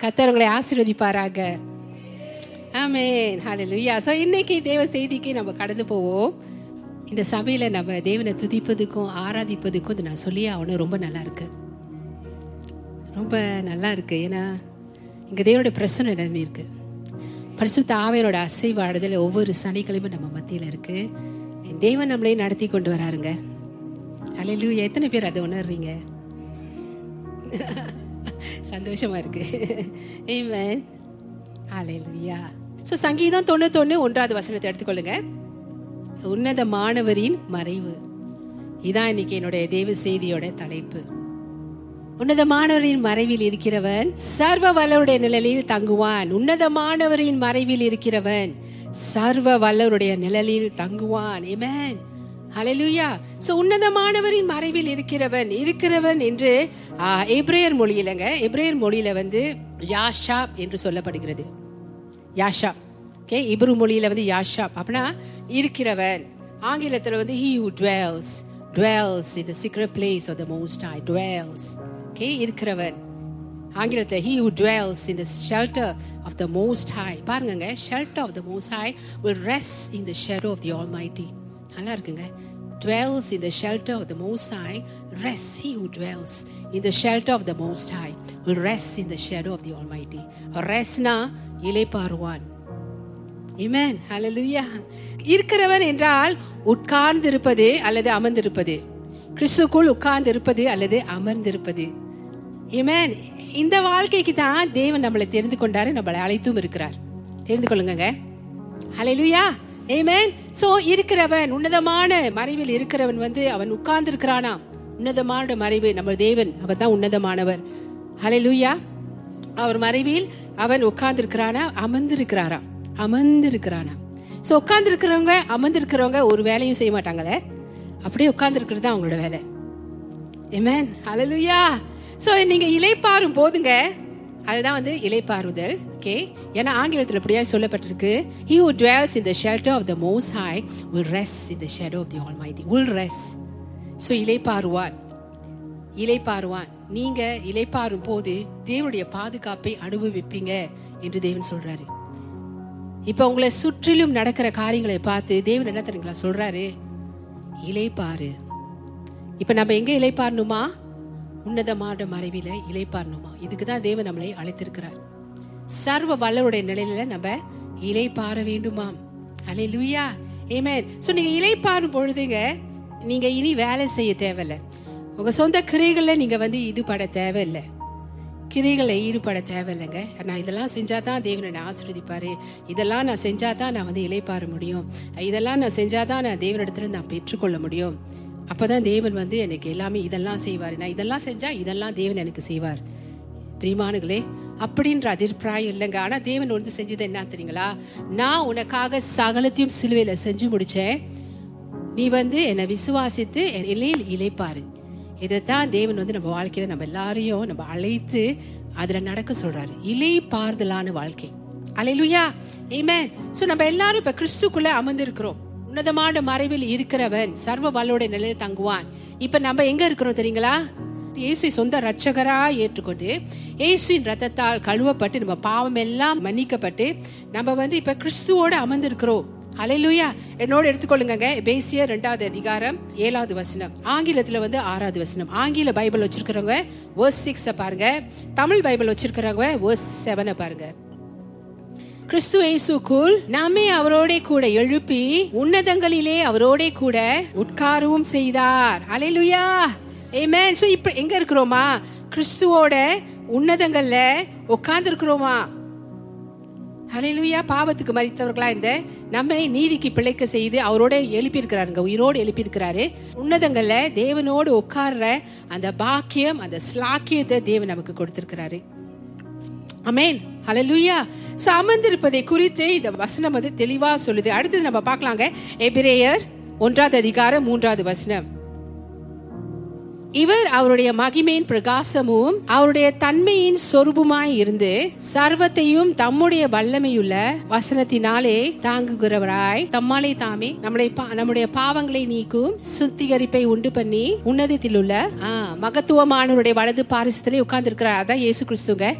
கத்தர் உங்களை ஆசீர்வதிப்பாராக. ஆமென் ஹalleluya ஸோ இன்னைக்கு தேவ செய்திக்கு நம்ம கடந்து போவோம். இந்த சபையில் நம்ம தேவனை துதிப்பதுக்கும் ஆராதிப்பதுக்கும் இது நான் சொல்லி ஆகணும். ரொம்ப நல்லா இருக்கு. ரொம்ப நல்லா இருக்கு. ஏன்னா இங்கே தேவனுடைய பிரசனை இடமே இருக்கு. பரிசுத்த ஆவையனோட அசைவாடுதல் ஒவ்வொரு சனிக்கிழமையும் நம்ம மத்தியில் இருக்கு. தேவன் நம்மளே நடத்தி கொண்டு வராருங்க. ஹalleluya எத்தனை பேர் அதை உணர்றீங்க? சந்தோஷமா இருக்கு. ஆமென் ஹalleluya ஸோ சங்கீதம் தொண்ணூத்தொன்று ஒன்றாவது வசனத்தை எடுத்துக்கொள்ளுங்க. உன்னத மாணவரின் மறைவு. இதான் இன்னைக்கு என்னுடைய தேவ செய்தியோட தலைப்பு. உன்னதமானவரின் மறைவில் இருக்கிறவன் சர்வ வல்லருடைய நிழலில் தங்குவான். உன்னதமானவரின் மறைவில் இருக்கிறவன் சர்வ வல்லருடைய நிழலில் தங்குவான். ஏமேன் அலையிலுயா ஸோ உன்னதமானவரின் மறைவில் இருக்கிறவன் இருக்கிறவன் என்று எப்ரேயர் மொழியிலங்க எப்ரேயர் மொழியில வந்து யாஷாப் என்று சொல்லப்படுகிறது யாஷா ஓகே இப்ரு மொழியில வந்து யாஷாப் அப்படின்னா இருக்கிறவன் ஆங்கிலத்தில் வந்து ஹீ ஹூ டுவெல்ஸ் டுவெல்ஸ் இந்த secret place of the most high dwells okay இருக்கிறவன் ஆங்கிலத்தில் he who dwells in shelter of the most high பாருங்க shelter of the most high will rest in the shadow of the almighty நல்லா இருக்குங்க dwells in the shelter of the most high. Rests he who dwells in the shelter of the most high will rest in the shadow of the almighty. Restனா இலைப்பாருவான் Amen. இருக்கிறவன் என்றால் உட்கார்ந்து இருப்பது அல்லது அமர்ந்திருப்பது. கிறிஸ்துக்குள் உட்கார்ந்து இருப்பது அல்லது அமர்ந்திருப்பது. இமேன் இந்த வாழ்க்கைக்கு தான் தேவன் நம்மளை தெரிந்து கொண்டாரு நம்மளை அழைத்தும் இருக்கிறார். தெரிந்து கொள்ளுங்க ஹalleluya ஏமேன் சோ இருக்கிறவன் உன்னதமான மறைவில் இருக்கிறவன் வந்து அவன் உட்கார்ந்து இருக்கிறானா உன்னதமான மறைவு நம்ம தேவன் அவர் தான் உன்னதமானவர். ஹalleluya அவர் மறைவில் அவன் உட்கார்ந்து இருக்கிறானா அமர்ந்து இருக்கிறாராம் அமர்ந்து இருக்கிறானா சோ உட்கார்ந்து இருக்கிறவங்க அமர்ந்து இருக்கிறவங்க ஒரு வேலையும் செய்ய மாட்டாங்களே? அப்படியே உட்கார்ந்து இருக்கிறது தான் அவங்களோட வேலை. ஏமேன் ஹalleluya சோ நீங்க இலைப்பாரும் போதுங்க. அதுதான் வந்து இலைப்பாறுதல். ஓகே ஏன்னா ஆங்கிலத்தில் இப்படியா சொல்லப்பட்டிருக்கு he who dwells in the shelter of the the most high rest in the the of the all almighty. Will rest so இலைப்பாறுவான். இலைப்பாறுவான். நீங்க இலைப்பாறும் போது தேவனுடைய பாதுகாப்பை அனுபவிப்பீங்க என்று தேவன் சொல்றாரு. இப்போ உங்களை சுற்றிலும் நடக்கிற காரியங்களை பார்த்து தேவன் என்ன தெரியுங்களா சொல்றாரு? இலைப்பாறு. இப்போ நம்ம எங்கே இலைப்பாரணுமா உன்னதமான மறைவில இலைப்பாரணுமா இதுக்கு தான் தேவன் நம்மளை அழைத்திருக்கிறார். சர்வ வல்லருடைய நிலையில நம்ம இலைப்பார வேண்டுமாம். அலை லூயா ஏமேன் ஸோ நீங்கள் இலை பாரும் பொழுதுங்க நீங்கள் இனி வேலை செய்ய தேவையில்லை. உங்கள் சொந்த கிரைகளில் நீங்கள் வந்து ஈடுபட தேவையில்லை. கிரைகளை ஈடுபட தேவையில்லைங்க. நான் இதெல்லாம் செஞ்சால் தான் தேவன் என்னை ஆசீர்வதிப்பாரு. இதெல்லாம் நான் செஞ்சால் தான் நான் வந்து இலைப்பாற முடியும். இதெல்லாம் நான் செஞ்சால் தான் நான் தேவனிடத்துல நான் பெற்றுக்கொள்ள முடியும். அப்பதான் தேவன் வந்து எனக்கு எல்லாமே இதெல்லாம் செய்வார். நான் இதெல்லாம் செஞ்சா இதெல்லாம் தேவன் எனக்கு செய்வார். பிரிமானுகளே அப்படின்ற அதிர்பிராயம் இல்லைங்க. ஆனா தேவன் வந்து செஞ்சது என்ன தெரியுங்களா? நான் உனக்காக சகலத்தையும் சிலுவையில செஞ்சு முடிச்சேன். நீ வந்து என்னை விசுவாசித்து என் இலையில் இழைப்பாரு. இதைத்தான் தேவன் வந்து நம்ம வாழ்க்கையில நம்ம எல்லாரையும் நம்ம அழைத்து அதுல நடக்க சொல்றாரு. இலை பார்தலான வாழ்க்கை. அலையிலுயா ஏமே சோ நம்ம எல்லாரும் இப்ப கிறிஸ்துக்குள்ள அமர்ந்திருக்கிறோம். உன்னதமான மறைவில் இருக்கிறவன் சர்வ வல்லோடைய நிலையில் தங்குவான். இப்ப நம்ம எங்க இருக்கிறோம் தெரியுங்களா? இயேசு சொந்த ரட்சகரா ஏற்றுக்கொண்டு இயேசுவின் ரத்தத்தால் கழுவப்பட்டு நம்ம பாவம் எல்லாம் மன்னிக்கப்பட்டு நம்ம வந்து இப்ப கிறிஸ்துவோட அமர்ந்திருக்கிறோம். அலையிலுயா என்னோட எடுத்துக்கொள்ளுங்க பேசிய ரெண்டாவது அதிகாரம் ஏழாவது வசனம். ஆங்கிலத்துல வந்து ஆறாவது வசனம். ஆங்கில பைபிள் வச்சிருக்கிறவங்க வேர்ஸ் சிக்ஸ பாருங்க. தமிழ் பைபிள் வச்சிருக்கிறவங்க வேர்ஸ் செவனை பாருங்க. கிறிஸ்து இயேசுக்குள் நம்மை அவரோட கூட எழுப்பி உன்னதங்களிலே அவரோட கூட உட்காரவும் செய்தார். அலையிலுயா ஏமேன் சோ இப்ப எங்க இருக்கிறோமா? கிறிஸ்துவோட உன்னதங்கள்ல உட்கார்ந்து இருக்கிறோமா அலையிலுயா பாவத்துக்கு மறித்தவர்களா இந்த நம்மை நீதிக்கு பிழைக்க செய்து அவரோட எழுப்பியிருக்கிறாருங்க. உயிரோடு எழுப்பியிருக்கிறாரு. உன்னதங்கள்ல தேவனோடு உட்கார்ற அந்த பாக்கியம் அந்த ஸ்லாக்கியத்தை தேவன் நமக்கு கொடுத்திருக்கிறாரு. அமேன் ஹலலுயா சோ அமர்ந்திருப்பதை குறித்து இந்த வசனம் வந்து தெளிவா சொல்லுது. அடுத்தது நம்ம பார்க்கலாங்க. எபிரேயர் ஒன்றாவது அதிகாரம் மூன்றாவது வசனம். இவர் அவருடைய மகிமையின் பிரகாசமும் அவருடைய தன்மையின் சொரூபமாய் இருந்து சர்வத்தையும் தம்முடைய வல்லமையுள்ள வசனத்தினாலே தாங்குகிறவராய் தம்மாலே தாமே நம்முடைய பா- நம்முடைய பாவங்களை நீக்கும் சுத்திகரிப்பை உண்டு பண்ணி உன்னதத்தில் உள்ள ஆ, மகத்துவமானவருடைய வலது பாரிசத்திலே உட்கார்ந்து இருக்கிறார் அதான் இயேசு கிறிஸ்துங்க.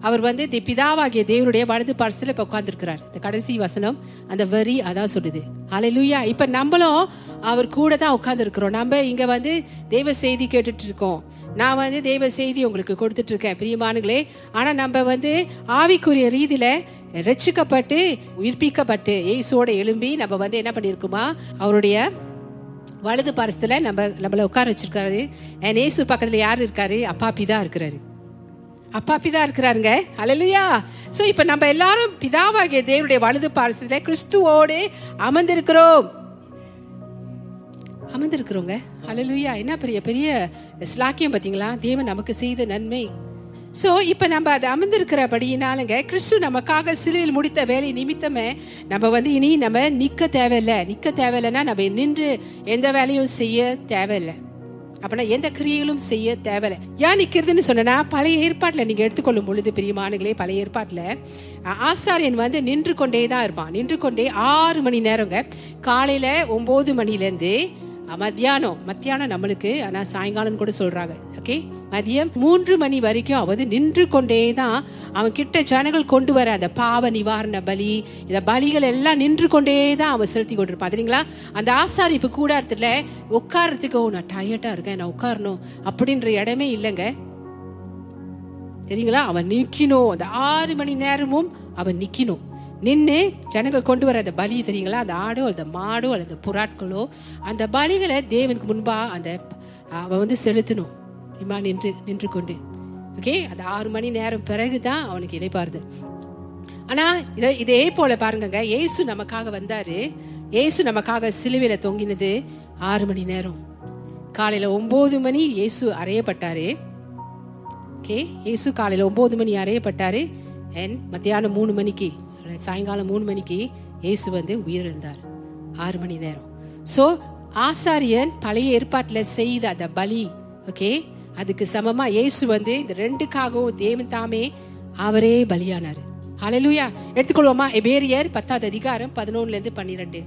அவர் வந்து தி பிதாவாகிய தேவனுடைய வலது பார்சல இப்ப உட்கார்ந்துருக்கிறார். இந்த கடைசி வசனம் அந்த வரி அதான் சொல்லுது. ஹalleluya இப்ப நம்மளும் அவர் கூட தான் உட்கார்ந்து இருக்கிறோம் நம்ம இங்க வந்து தெய்வ செய்தி கேட்டுட்டு இருக்கோம் நான் வந்து தெய்வ செய்தி உங்களுக்கு கொடுத்துட்டு இருக்கேன் பிரியமானுங்களே ஆனா நம்ம வந்து ஆவிக்குரிய ரீதியில ரட்சிக்கப்பட்டு உயிர்ப்பிக்கப்பட்டு எய்சோட எழும்பி நம்ம வந்து என்ன பண்ணிருக்குமா அவருடைய வலது பரிசுல நம்ம நம்மள உட்கார வச்சிருக்காரு. என் ஏசு பக்கத்துல யார் இருக்காரு? அப்பா பிதா இருக்கிறாரு. அப்பா பிதா இருக்கிறாருங்க. அலலுயா ஸோ இப்போ நம்ம எல்லாரும் பிதாவாகிய தேவனுடைய வலது பாரசத்தில் கிறிஸ்துவோடு அமர்ந்திருக்கிறோம். அமர்ந்திருக்கிறோங்க. அலலுயா என்ன பெரிய பெரிய ஸ்லாக்கியம் பார்த்தீங்களா? தேவன் நமக்கு செய்த நன்மை. ஸோ இப்போ நம்ம அதை அமர்ந்திருக்கிறபடியினாலுங்க கிறிஸ்து நமக்காக சிலுவையில் முடித்த வேலை நிமித்தமே நம்ம வந்து இனி நம்ம நிற்க தேவையில்லை. நிற்க தேவையில்லைன்னா நம்ம நின்று எந்த வேலையும் செய்ய தேவையில்லை. அப்படின்னா எந்த கிரியைகளும் செய்ய தேவையில்லை. ஏன் நிற்கிறதுன்னு சொன்னா பழைய ஏற்பாட்டில் நீங்கள் எடுத்துக்கொள்ளும் பொழுது பிரியமானுங்களே பழைய ஏற்பாட்டில் ஆசாரியன் வந்து நின்று கொண்டே தான் இருப்பான். நின்று கொண்டே ஆறு மணி நேரங்க காலையில் ஒம்பது மணிலேருந்து மத்தியானம் மத்தியானம் நம்மளுக்கு ஆனால் சாயங்காலம் கூட சொல்கிறாங்க ஓகே? மதியம் மூன்று மணி வரைக்கும் அவது நின்று கொண்டே தான் அவன் கிட்ட ஜனங்கள் கொண்டு வர அந்த பாவ நிவாரண பலி இந்த பலிகள் எல்லாம் நின்று கொண்டே தான் அவன் செலுத்தி கொண்டிருப்பான். தெரியுங்களா? அந்த ஆசாரிப்பு இப்போ கூடாரத்தில் "ஓ, நான் டயர்டாக இருக்கேன் நான் உட்காரணும் அப்படின்ற இடமே இல்லைங்க. தெரியுங்களா? அவன் நிற்கணும் அந்த ஆறு மணி நேரமும் அவன் நிற்கணும் நின்று ஜனங்கள் கொண்டு வர அந்த பலி தெரியுங்களா? அந்த ஆடோ அந்த மாடோ அல்லது புறாட்களோ அந்த பலிகளை தேவனுக்கு முன்பாக அந்த அவன் வந்து செலுத்தணும் இம்மா நின்று நின்று கொண்டு. ஓகே அந்த ஆறு மணி நேரம் பிறகு தான் அவனுக்கு இடைப்பாருது ஆனா இதை இதே போல பாருங்கங்க. ஏசு நமக்காக வந்தாரு. ஏசு நமக்காக சிலுவையில தொங்கினது ஆறு மணி நேரம். காலையில ஒன்பது மணி இயேசு அறையப்பட்டாரு. ஓகே இயேசு காலையில ஒன்பது மணி அறையப்பட்டாரு. அண்ட் மத்தியானம் மூணு மணிக்கு சாயங்காலம் மூணு மணிக்கு இயேசு வந்து உயிரிழந்தார். ஆறு மணி நேரம். ஸோ ஆசாரியன் பழைய ஏற்பாட்டில் செய்த அந்த பலி ஓகே அதுக்கு சமமா இயேசு வந்து இந்த ரெண்டுக்காகவும் தேவன் தாமே அவரே பலியானாரு. ஹalleluya எடுத்துக்கொள்வோமா? எபேரியர் பத்தாவது அதிகாரம் பதினொன்னுல இருந்து பன்னிரெண்டு.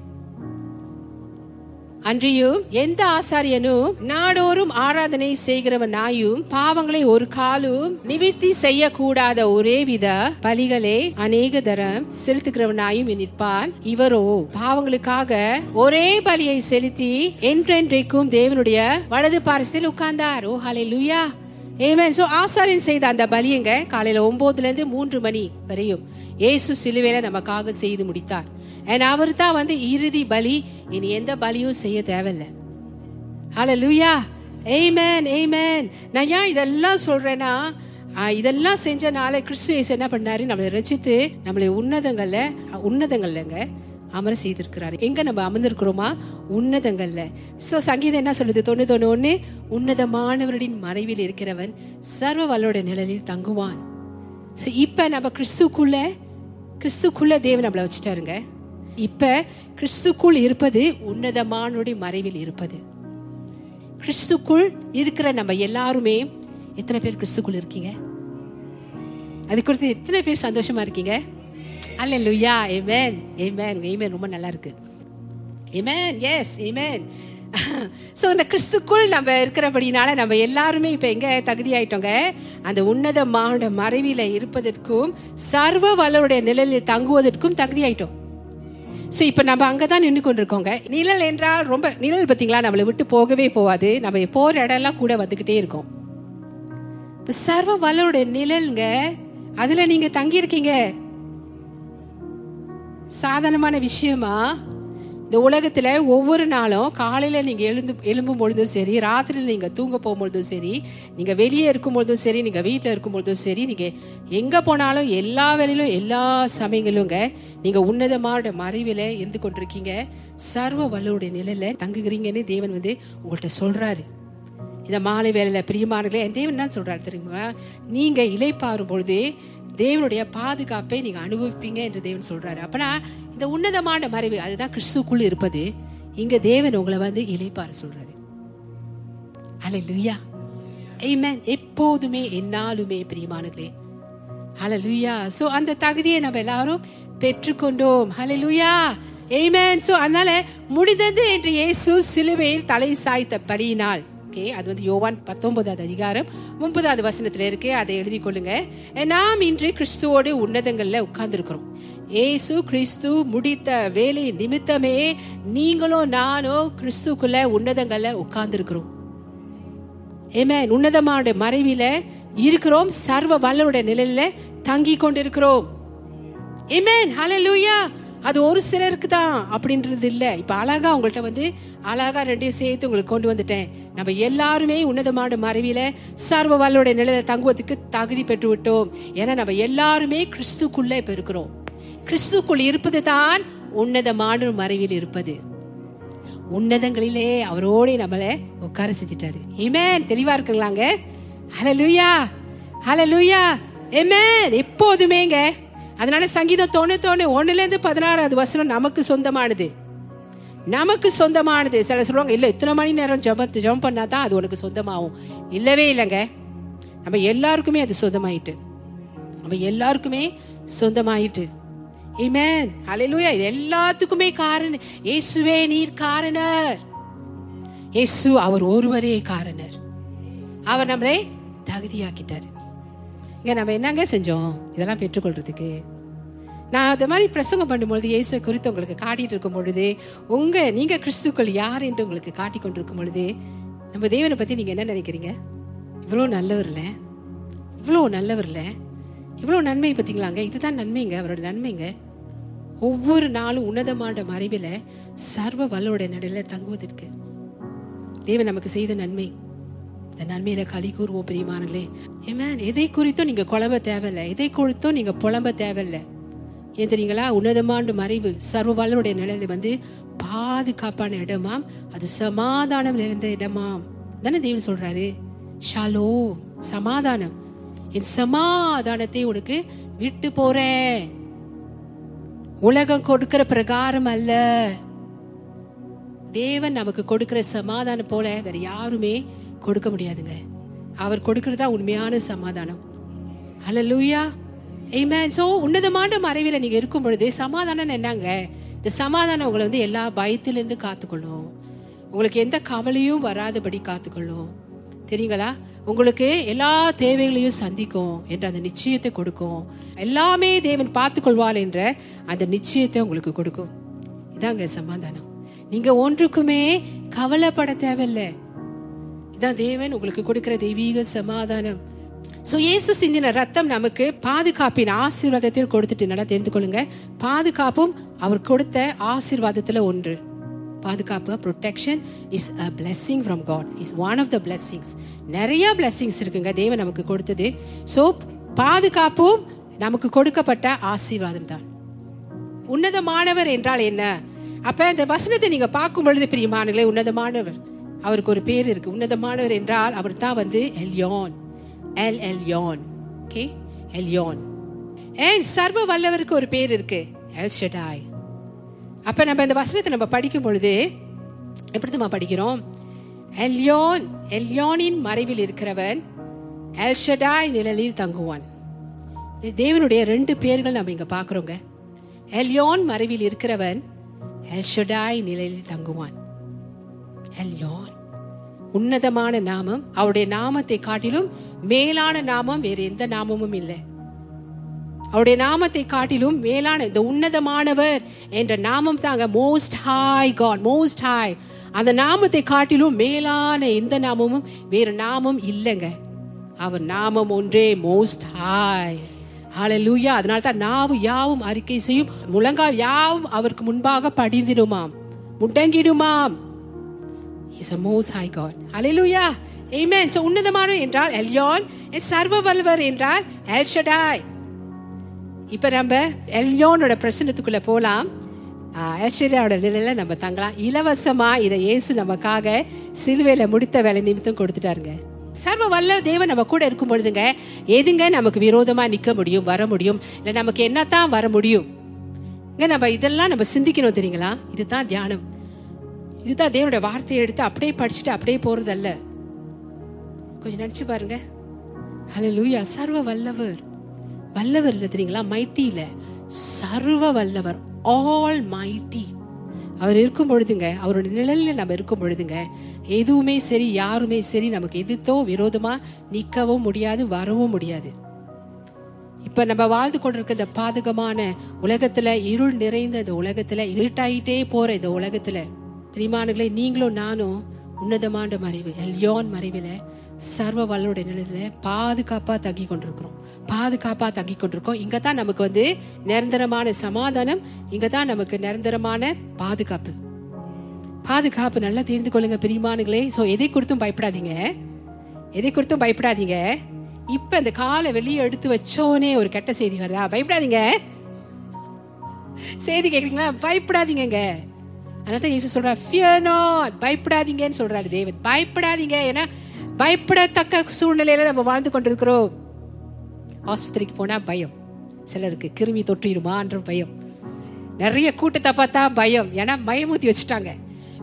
அன்றியும் எந்த ஆசாரியனும் நாடோறும் ஆராதனை செய்கிறவனாயும் பாவங்களை ஒரு காலும் நிவிர்த்தி செய்யக்கூடாத ஒரே வித பலிகளை அநேக தரம் செலுத்துகிறவனாயும் நிற்பான் இவரோ. பாவங்களுக்காக ஒரே பலியை செலுத்தி என்றென்றைக்கும் தேவனுடைய வலது பாரசத்தில் உட்கார்ந்தார். ஓ ஹலை லுயா ஏமேன் சோ ஆசாரியன் செய்த அந்த பலியங்க காலையில ஒன்பதுல இருந்து மூன்று மணி வரையும். இயேசு சிலுவையில நமக்காக செய்து முடித்தார். And அவர் தான் வந்து இறுதி பலி. இனி எந்த பலியும் செய்ய தேவையில்லை. ஹலோ லூயா ஏமேன் ஏமேன் நான் ஏன் இதெல்லாம் சொல்றேன்னா இதெல்லாம் இதெல்லாம் செஞ்சனால கிறிஸ்து இயேசு என்ன பண்ணாரு? நம்மளை ரசித்து நம்மளை உன்னதங்கள்ல உன்னதங்கள்லங்க அமர செய்திருக்கிறாரு. எங்க நம்ம அமர்ந்திருக்கிறோமா? உன்னதங்கள்ல. சோ சங்கீதம் என்ன சொல்லுது? தொண்ணூத்தி ஒண்ணு ஒன்று உன்னதமானவரின் மறைவில் இருக்கிறவன் சர்வ வல்லோட நிழலில் தங்குவான். ஸோ இப்போ நம்ம கிறிஸ்துக்குள்ள கிறிஸ்துக்குள்ள தேவன் நம்மளை வச்சுட்டாருங்க. இப்ப கிறிஸ்துக்குள் இருப்பது உன்னதமானுடைய மறைவில் இருப்பது. கிறிஸ்துக்குள் இருக்கிற நம்ம எல்லாருமே எத்தனை பேர் கிறிஸ்துக்குள் இருக்கீங்க? அது குறித்து எத்தனை பேர் சந்தோஷமா இருக்கீங்க? அல்ல லுயா ஏமேன் ஏமேன் ஏமேன் ரொம்ப நல்லா இருக்கு. ஏமேன் எஸ் ஏமேன் ஸோ இந்த கிறிஸ்துக்குள் நம்ம இருக்கிறபடினால நம்ம எல்லாருமே இப்போ எங்கே தகுதி ஆயிட்டோங்க அந்த உன்னதமான மறைவில இருப்பதற்கும் சர்வ வளருடைய நிழலில் தங்குவதற்கும் தகுதி ஆயிட்டோம் ஸோ இப்போ நம்ம அங்கே தான் நின்று கொண்டிருக்கோங்க. நிழல் என்றால் ரொம்ப நிழல் பார்த்தீங்களா? நம்மளை விட்டு போகவே போகாது நம்ம போகிற இடம்லாம் கூட வந்துக்கிட்டே இருக்கோம். இப்போ சர்வ வல்லருடைய நிழல்ங்க அதில் நீங்கள் தங்கியிருக்கீங்க. சாதாரணமான விஷயமா? இந்த உலகத்தில் ஒவ்வொரு நாளும் காலையில் நீங்கள் எழுந்து எழும்பும் பொழுதும் சரி ராத்திரியில் நீங்கள் தூங்க போகும்பொழுதும் சரி நீங்கள் வெளியே இருக்கும் பொழுதும் சரி நீங்கள் வீட்டில் இருக்கும் பொழுதும் சரி நீங்கள் எங்கே போனாலும் எல்லா வேலையிலும் எல்லா சமயங்களுங்க நீங்கள் உன்னதமான மறைவில் இருந்து கொண்டிருக்கீங்க. சர்வ வல்லோடைய நிலையில் தங்குகிறீங்கன்னு தேவன் வந்து உங்கள்கிட்ட சொல்கிறாரு இந்த மாலை வேலையில் பிரியமானங்களே என் தேவன் தான் சொல்கிறார் தெரியுமா? நீங்கள் இலைப்பாறும் பொழுது தேவனுடைய பாதுகாப்பை நீங்கள் அனுபவிப்பீங்க என்று தேவன் சொல்கிறாரு அப்போனா இந்த உன்னதமான மறைவு அதுதான் கிறிஸ்துக்குள் இருப்பது. இங்கே தேவன் உங்களை வந்து இலைப்பாறு சொல்கிறாரு அலை லுய்யா ஆமென் எப்போதுமே என்னாலுமே பிரியமானங்களே லுயா ஸோ அந்த தகுதியை நம்ம எல்லாரும் பெற்றுக்கொண்டோம். ஹalleluya. ஆமென் ஸோ அதனால முடிந்தது என்று இயேசு சிலுவையில் தலை சாய்த்தபடியினால் ஓகே அது வந்து யோவான் பத்தொன்பதாவது அதிகாரம் முப்பதாவது வசனத்துல இருக்கு அதை எழுதி கொள்ளுங்க நாம் இன்று கிறிஸ்துவோடு உன்னதங்கள்ல உட்கார்ந்துருக்கிறோம். ஏசு கிறிஸ்து முடித்த வேலை நிமித்தமே நீங்களும் நானும் கிறிஸ்துக்குள்ள உன்னதங்கள்ல உட்கார்ந்துருக்கிறோம். ஏமே உன்னதமான மறைவில இருக்கிறோம். சர்வ வல்லருடைய நிலையில தங்கி கொண்டிருக்கிறோம் ஏமேன் லூயா அது ஒரு சிலருக்கு தான் அப்படின்றது இல்லை. இப்போ அழகா உங்கள்கிட்ட வந்து அழகா ரெண்டையும் சேர்த்து உங்களுக்கு கொண்டு வந்துட்டேன். நம்ம எல்லாருமே உன்னதமான மறைவில சர்வ வல்லோட நிலையில தங்குவதற்கு தகுதி பெற்று விட்டோம். ஏன்னா நம்ம எல்லாருமே கிறிஸ்துக்குள்ளே இப்போ இருக்கிறோம். கிறிஸ்துக்குள் இருப்பது தான் உன்னதமான மறைவில் இருப்பது. உன்னதங்களிலே அவரோட நம்மளை உட்கார செஞ்சிட்டாரு. இமேன் தெளிவா இருக்குங்களாங்க? ஹalleluya ஹalleluya ஆமென் எப்போதுமேங்க அதனால சங்கீதம் தொண்ணூத்தொன்னு ஒண்ணுல பதினாறாவது வசனம் நமக்கு சொந்தமானது. நமக்கு சொந்தமானது. சில சொல்லுவாங்க இல்லை இத்தனை மணி நேரம் ஜபம் ஜபம் பண்ணா தான் அது உனக்கு சொந்தமாகும். இல்லவே இல்லைங்க. நம்ம எல்லாருக்குமே அது சொந்தமாயிட்டு. நம்ம எல்லாருக்குமே சொந்தமாயிட்டு. Amen. Hallelujah. இது எல்லாத்துக்குமே காரணம். இயேசுவே நீர் காரணர். இயேசு அவர் ஒருவரே காரணர். அவர் நம்மளை தகுதியாக்கிட்டாரு. இங்க நம்ம என்னங்க செஞ்சோம்? இதெல்லாம் பெற்றுக்கொள்றதுக்கு. நான் அது மாதிரி பிரசங்கம் பண்ணும்பொழுது இயேசு குறித்து உங்களுக்கு காட்டிட்டு இருக்கும் பொழுது உங்க நீங்க கிறிஸ்துக்கள் யார் என்று உங்களுக்கு காட்டி கொண்டிருக்கும் பொழுது நம்ம தேவனை பத்தி நீங்க என்ன நினைக்கிறீங்க? இவ்வளோ நல்லவர்ல? இவ்வளோ நல்லவர்ல? இவ்வளோ நன்மை பார்த்தீங்களாங்க இதுதான் நன்மைங்க அவரோட நன்மைங்க. ஒவ்வொரு நாளும் உன்னதமான மறைவில் சர்வ வல்லோட நடையில் தங்குவதற்கு. தேவன் நமக்கு செய்த நன்மை. இந்த நன்மையில களி கூறுவோம் பிரியமானங்களே ஏமேன் எதை குறித்தும் நீங்க குழம்ப தேவையில்லை. எதை குறித்தும் நீங்க புலம்ப தேவையில்லை. ஏன் தெரியுங்களா உன்னதமான மறைவு சர்வ வல்லருடைய நிலையில வந்து பாதுகாப்பான இடமாம் அது சமாதானம் நிறைந்த இடமாம். தானே தேவன் சொல்றாரு? ஷாலோ சமாதானம். என் சமாதானத்தை உனக்கு விட்டு போறேன். உலகம் கொடுக்கிற பிரகாரம் அல்ல. தேவன் நமக்கு கொடுக்கிற சமாதானம் போல வேற யாருமே கொடுக்க முடியாதுங்க. அவர் கொடுக்கறதா உண்மையான சமாதானம். ஹலோ லூயா ஏமேன் ஸோ உன்னதமான மறைவில் நீங்கள் இருக்கும் பொழுது சமாதானம் என்னங்க? இந்த சமாதானம் உங்களை வந்து எல்லா பயத்திலேருந்து காத்துக்கொள்ளும். உங்களுக்கு எந்த கவலையும் வராதபடி காத்துக்கொள்ளும். தெரியுங்களா? உங்களுக்கு எல்லா தேவைகளையும் சந்திக்கும் என்ற அந்த நிச்சயத்தை கொடுக்கும். எல்லாமே தேவன் பார்த்துக்கொள்வார் என்ற அந்த நிச்சயத்தை உங்களுக்கு கொடுக்கும். இதாங்க சமாதானம். நீங்கள் ஒன்றுக்குமே கவலைப்பட தேவையில்லை. இதான் தேவன் உங்களுக்கு கொடுக்கிற தெய்வீக சமாதானம். ஸோ இயேசு சிந்தின ரத்தம் நமக்கு பாதுகாப்பின் ஆசீர்வாதத்தில் கொடுத்துட்டு நல்லா தெரிந்து கொள்ளுங்க. பாதுகாப்பும் அவர் கொடுத்த ஆசீர்வாதத்துல ஒன்று. பாதுகாப்பு protection is a blessing from God is one of the blessings நிறைய பிளெஸ்ஸிங்ஸ் இருக்குங்க தேவன் நமக்கு கொடுத்தது. ஸோ பாதுகாப்பும் நமக்கு கொடுக்கப்பட்ட ஆசீர்வாதம் தான். உன்னதமானவர் என்றால் என்ன? அப்ப இந்த வசனத்தை நீங்க பார்க்கும் பொழுது பிரியமானங்களே உன்னதமானவர். அவருக்கு ஒரு பேர் இருக்கு. உன்னதமானவர் என்றால் அவர் தான் வந்து Elyon. El Elyon. Okay Elyon. ஏன் சர்வ வல்லவருக்கு ஒரு பேர் இருக்கு. எல் ஷெடாய் அப்ப நம்ம இந்த வசனத்தை நம்ம படிக்கும் பொழுது எப்படி நம்ம படிக்கிறோம்? எல்யோன் எல்யோனின் மறைவில் இருக்கிறவன் எல்ஷடாய் நிழலில் தங்குவான். தேவனுடைய ரெண்டு பேர்கள் நம்ம இங்க பாக்குறோங்க எல்யோன் மறைவில் இருக்கிறவன் எல்ஷடாய் நிலையில் தங்குவான். எல்யோன். உன்னதமான நாமம் அவருடைய நாமத்தை காட்டிலும் மேலான நாமம் வேறு எந்த நாமமும் இல்லை. அவருடைய நாமத்தை காட்டிலும் மேலான இந்த உன்னதமானவர் என்ற நாமம் தாங்க most high God most high அந்த நாமத்தை காட்டிலும் மேலான எந்த நாமமும் வேறு நாமம் இல்லைங்க. அவர் நாமம் ஒன்றே மோஸ்ட் ஹாய் ஹalleluya அதனால தான் நாவு யாவும் அறிக்கை செய்யும் முழங்கால் யாவும் அவருக்கு முன்பாக படிந்திடுமாம் முடங்கிடுமாம். Is a most high God hallelujah. Amen. So உன்னதமான என்றால் எல்யோன் சர்வ வல்வர் என்றால் எல்ஷடாய். இப்போ நம்ம எல்யோனோட பிரசனத்துக்குள்ளே போகலாம் எல்ஷடாயோட நிலையில் நம்ம தங்கலாம். இலவசமாக இதை இயேசு நமக்காக சிலுவையில் முடித்த வேலை நிமித்தம் கொடுத்துட்டாருங்க. சர்வ வல்ல தேவன் நம்ம கூட இருக்கும் பொழுதுங்க எதுங்க நமக்கு விரோதமாக நிற்க முடியும் வர முடியும்? இல்லை நமக்கு என்னத்தான் வர முடியும்? இங்க நம்ம இதெல்லாம் நம்ம சிந்திக்கணும் தெரியுங்களா? இதுதான் தியானம். இதுதான் தேவனுடைய வார்த்தையை எடுத்து அப்படியே படிச்சுட்டு அப்படியே போறதல்ல. கொஞ்சம் நினைச்சு பாருங்க. ஹலோ லூயா சர்வ வல்லவர். வல்லவர் இல்லை தெரியுங்களா? மைட்டி சர்வ வல்லவர். ஆல் மைட்டி அவர் இருக்கும் பொழுதுங்க அவரோட நிழலில் நம்ம இருக்கும் பொழுதுங்க எதுவுமே சரி யாருமே சரி நமக்கு எதிர்த்தோ விரோதமா நிற்கவும் முடியாது வரவும் முடியாது. இப்ப நம்ம வாழ்ந்து கொண்டிருக்க இந்த பாதகமான உலகத்துல இருள் நிறைந்த இந்த உலகத்துல இருட்டாயிட்டே போற இந்த உலகத்துல பிரிமானுகளே நீங்களும் நானும் உன்னதமான மறைவு எல்யோன் மறைவில் சர்வ வல்லோட நிலையில பாதுகாப்பாக தங்கி கொண்டிருக்கிறோம். பாதுகாப்பாக தங்கி கொண்டிருக்கோம் இங்கே தான் நமக்கு வந்து நிரந்தரமான சமாதானம் இங்கே தான் நமக்கு நிரந்தரமான பாதுகாப்பு. பாதுகாப்பு நல்லா தெரிந்து கொள்ளுங்க பிரிமானுகளே ஸோ எதை குறித்தும் பயப்படாதீங்க. எதை குறித்தும் பயப்படாதீங்க. இப்ப இந்த காலை வெளியே எடுத்து வச்சோனே ஒரு கெட்ட செய்தி வருதா? பயப்படாதீங்க. செய்தி கேக்குறீங்களா? பயப்படாதீங்கங்க. அதனால இயேசு சொல்றார் ஃபியர் நாட் பயப்படாதீங்கன்னு சொல்றாரு தேவன். பயப்படாதீங்க. ஏன்னா பயப்படத்தக்க சூழ்நிலையில நம்ம வாழ்ந்து கொண்டிருக்கிறோம். ஆஸ்பத்திரிக்கு போனா பயம். சிலருக்கு கிருமி தொற்றிடுமான்ற பயம். நிறைய கூட்டத்தை பார்த்தா பயம். ஏன்னா மயமூத்தி வச்சுட்டாங்க.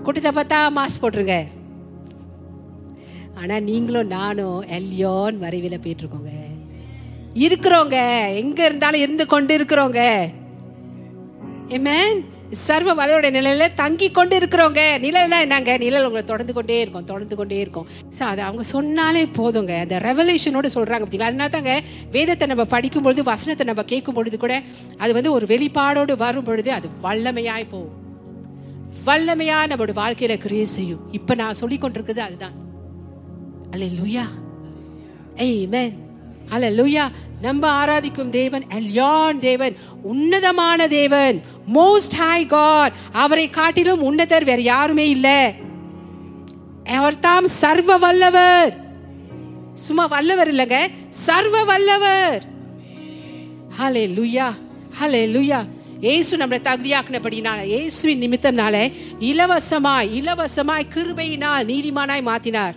கூட்டத்தை பார்த்தா மாஸ்க் போட்டுருங்க ஆனா நீங்களும் நானும் எல்யோன் வரைவில போயிட்டு இருக்கோங்க இருக்கிறோங்க. எங்க இருந்தாலும் இருந்து கொண்டு இருக்கிறோங்க Amen. சர்வ வலையோட நிலையில தங்கி கொண்டு இருக்கிறவங்க நிழல்னா என்னங்க? நிழல் உங்களை தொடர்ந்து கொண்டே இருக்கும் தொடர்ந்து கொண்டே இருக்கும். ஸோ அது அவங்க சொன்னாலே போதுங்க. அந்த ரெவலேஷனோட சொல்றாங்க பார்த்தீங்களா அதனால தாங்க வேதத்தை நம்ம படிக்கும் பொழுது வசனத்தை நம்ம கேட்கும் பொழுது கூட அது வந்து ஒரு வெளிப்பாடோடு வரும் பொழுது அது வல்லமையாய் போகும். வல்லமையா நம்மளோட வாழ்க்கையில கிரியை செய்யும். இப்ப நான் சொல்லி கொண்டிருக்கிறது அதுதான். ஏய் மே அல்லேலூயா நம்ம ஆராதிக்கும் தேவன் எல்யான் தேவன் உன்னதமான தேவன் மோஸ்ட் ஹை காட் அவரை காட்டிலும் உன்னதர் வேற யாருமே இல்ல. அவர் தாம் சர்வ வல்லவர். சும்மா வல்லவர் இல்லைங்க சர்வ வல்லவர். ஹலே லுயா ஹலே லுயா ஏசு நம்மளை தகுதியாக்கினபடினால இயேசுவின் நிமித்தம்னால இலவசமாய் இலவசமாய் கிருபையினால் நீதிமானாய் மாத்தினார்.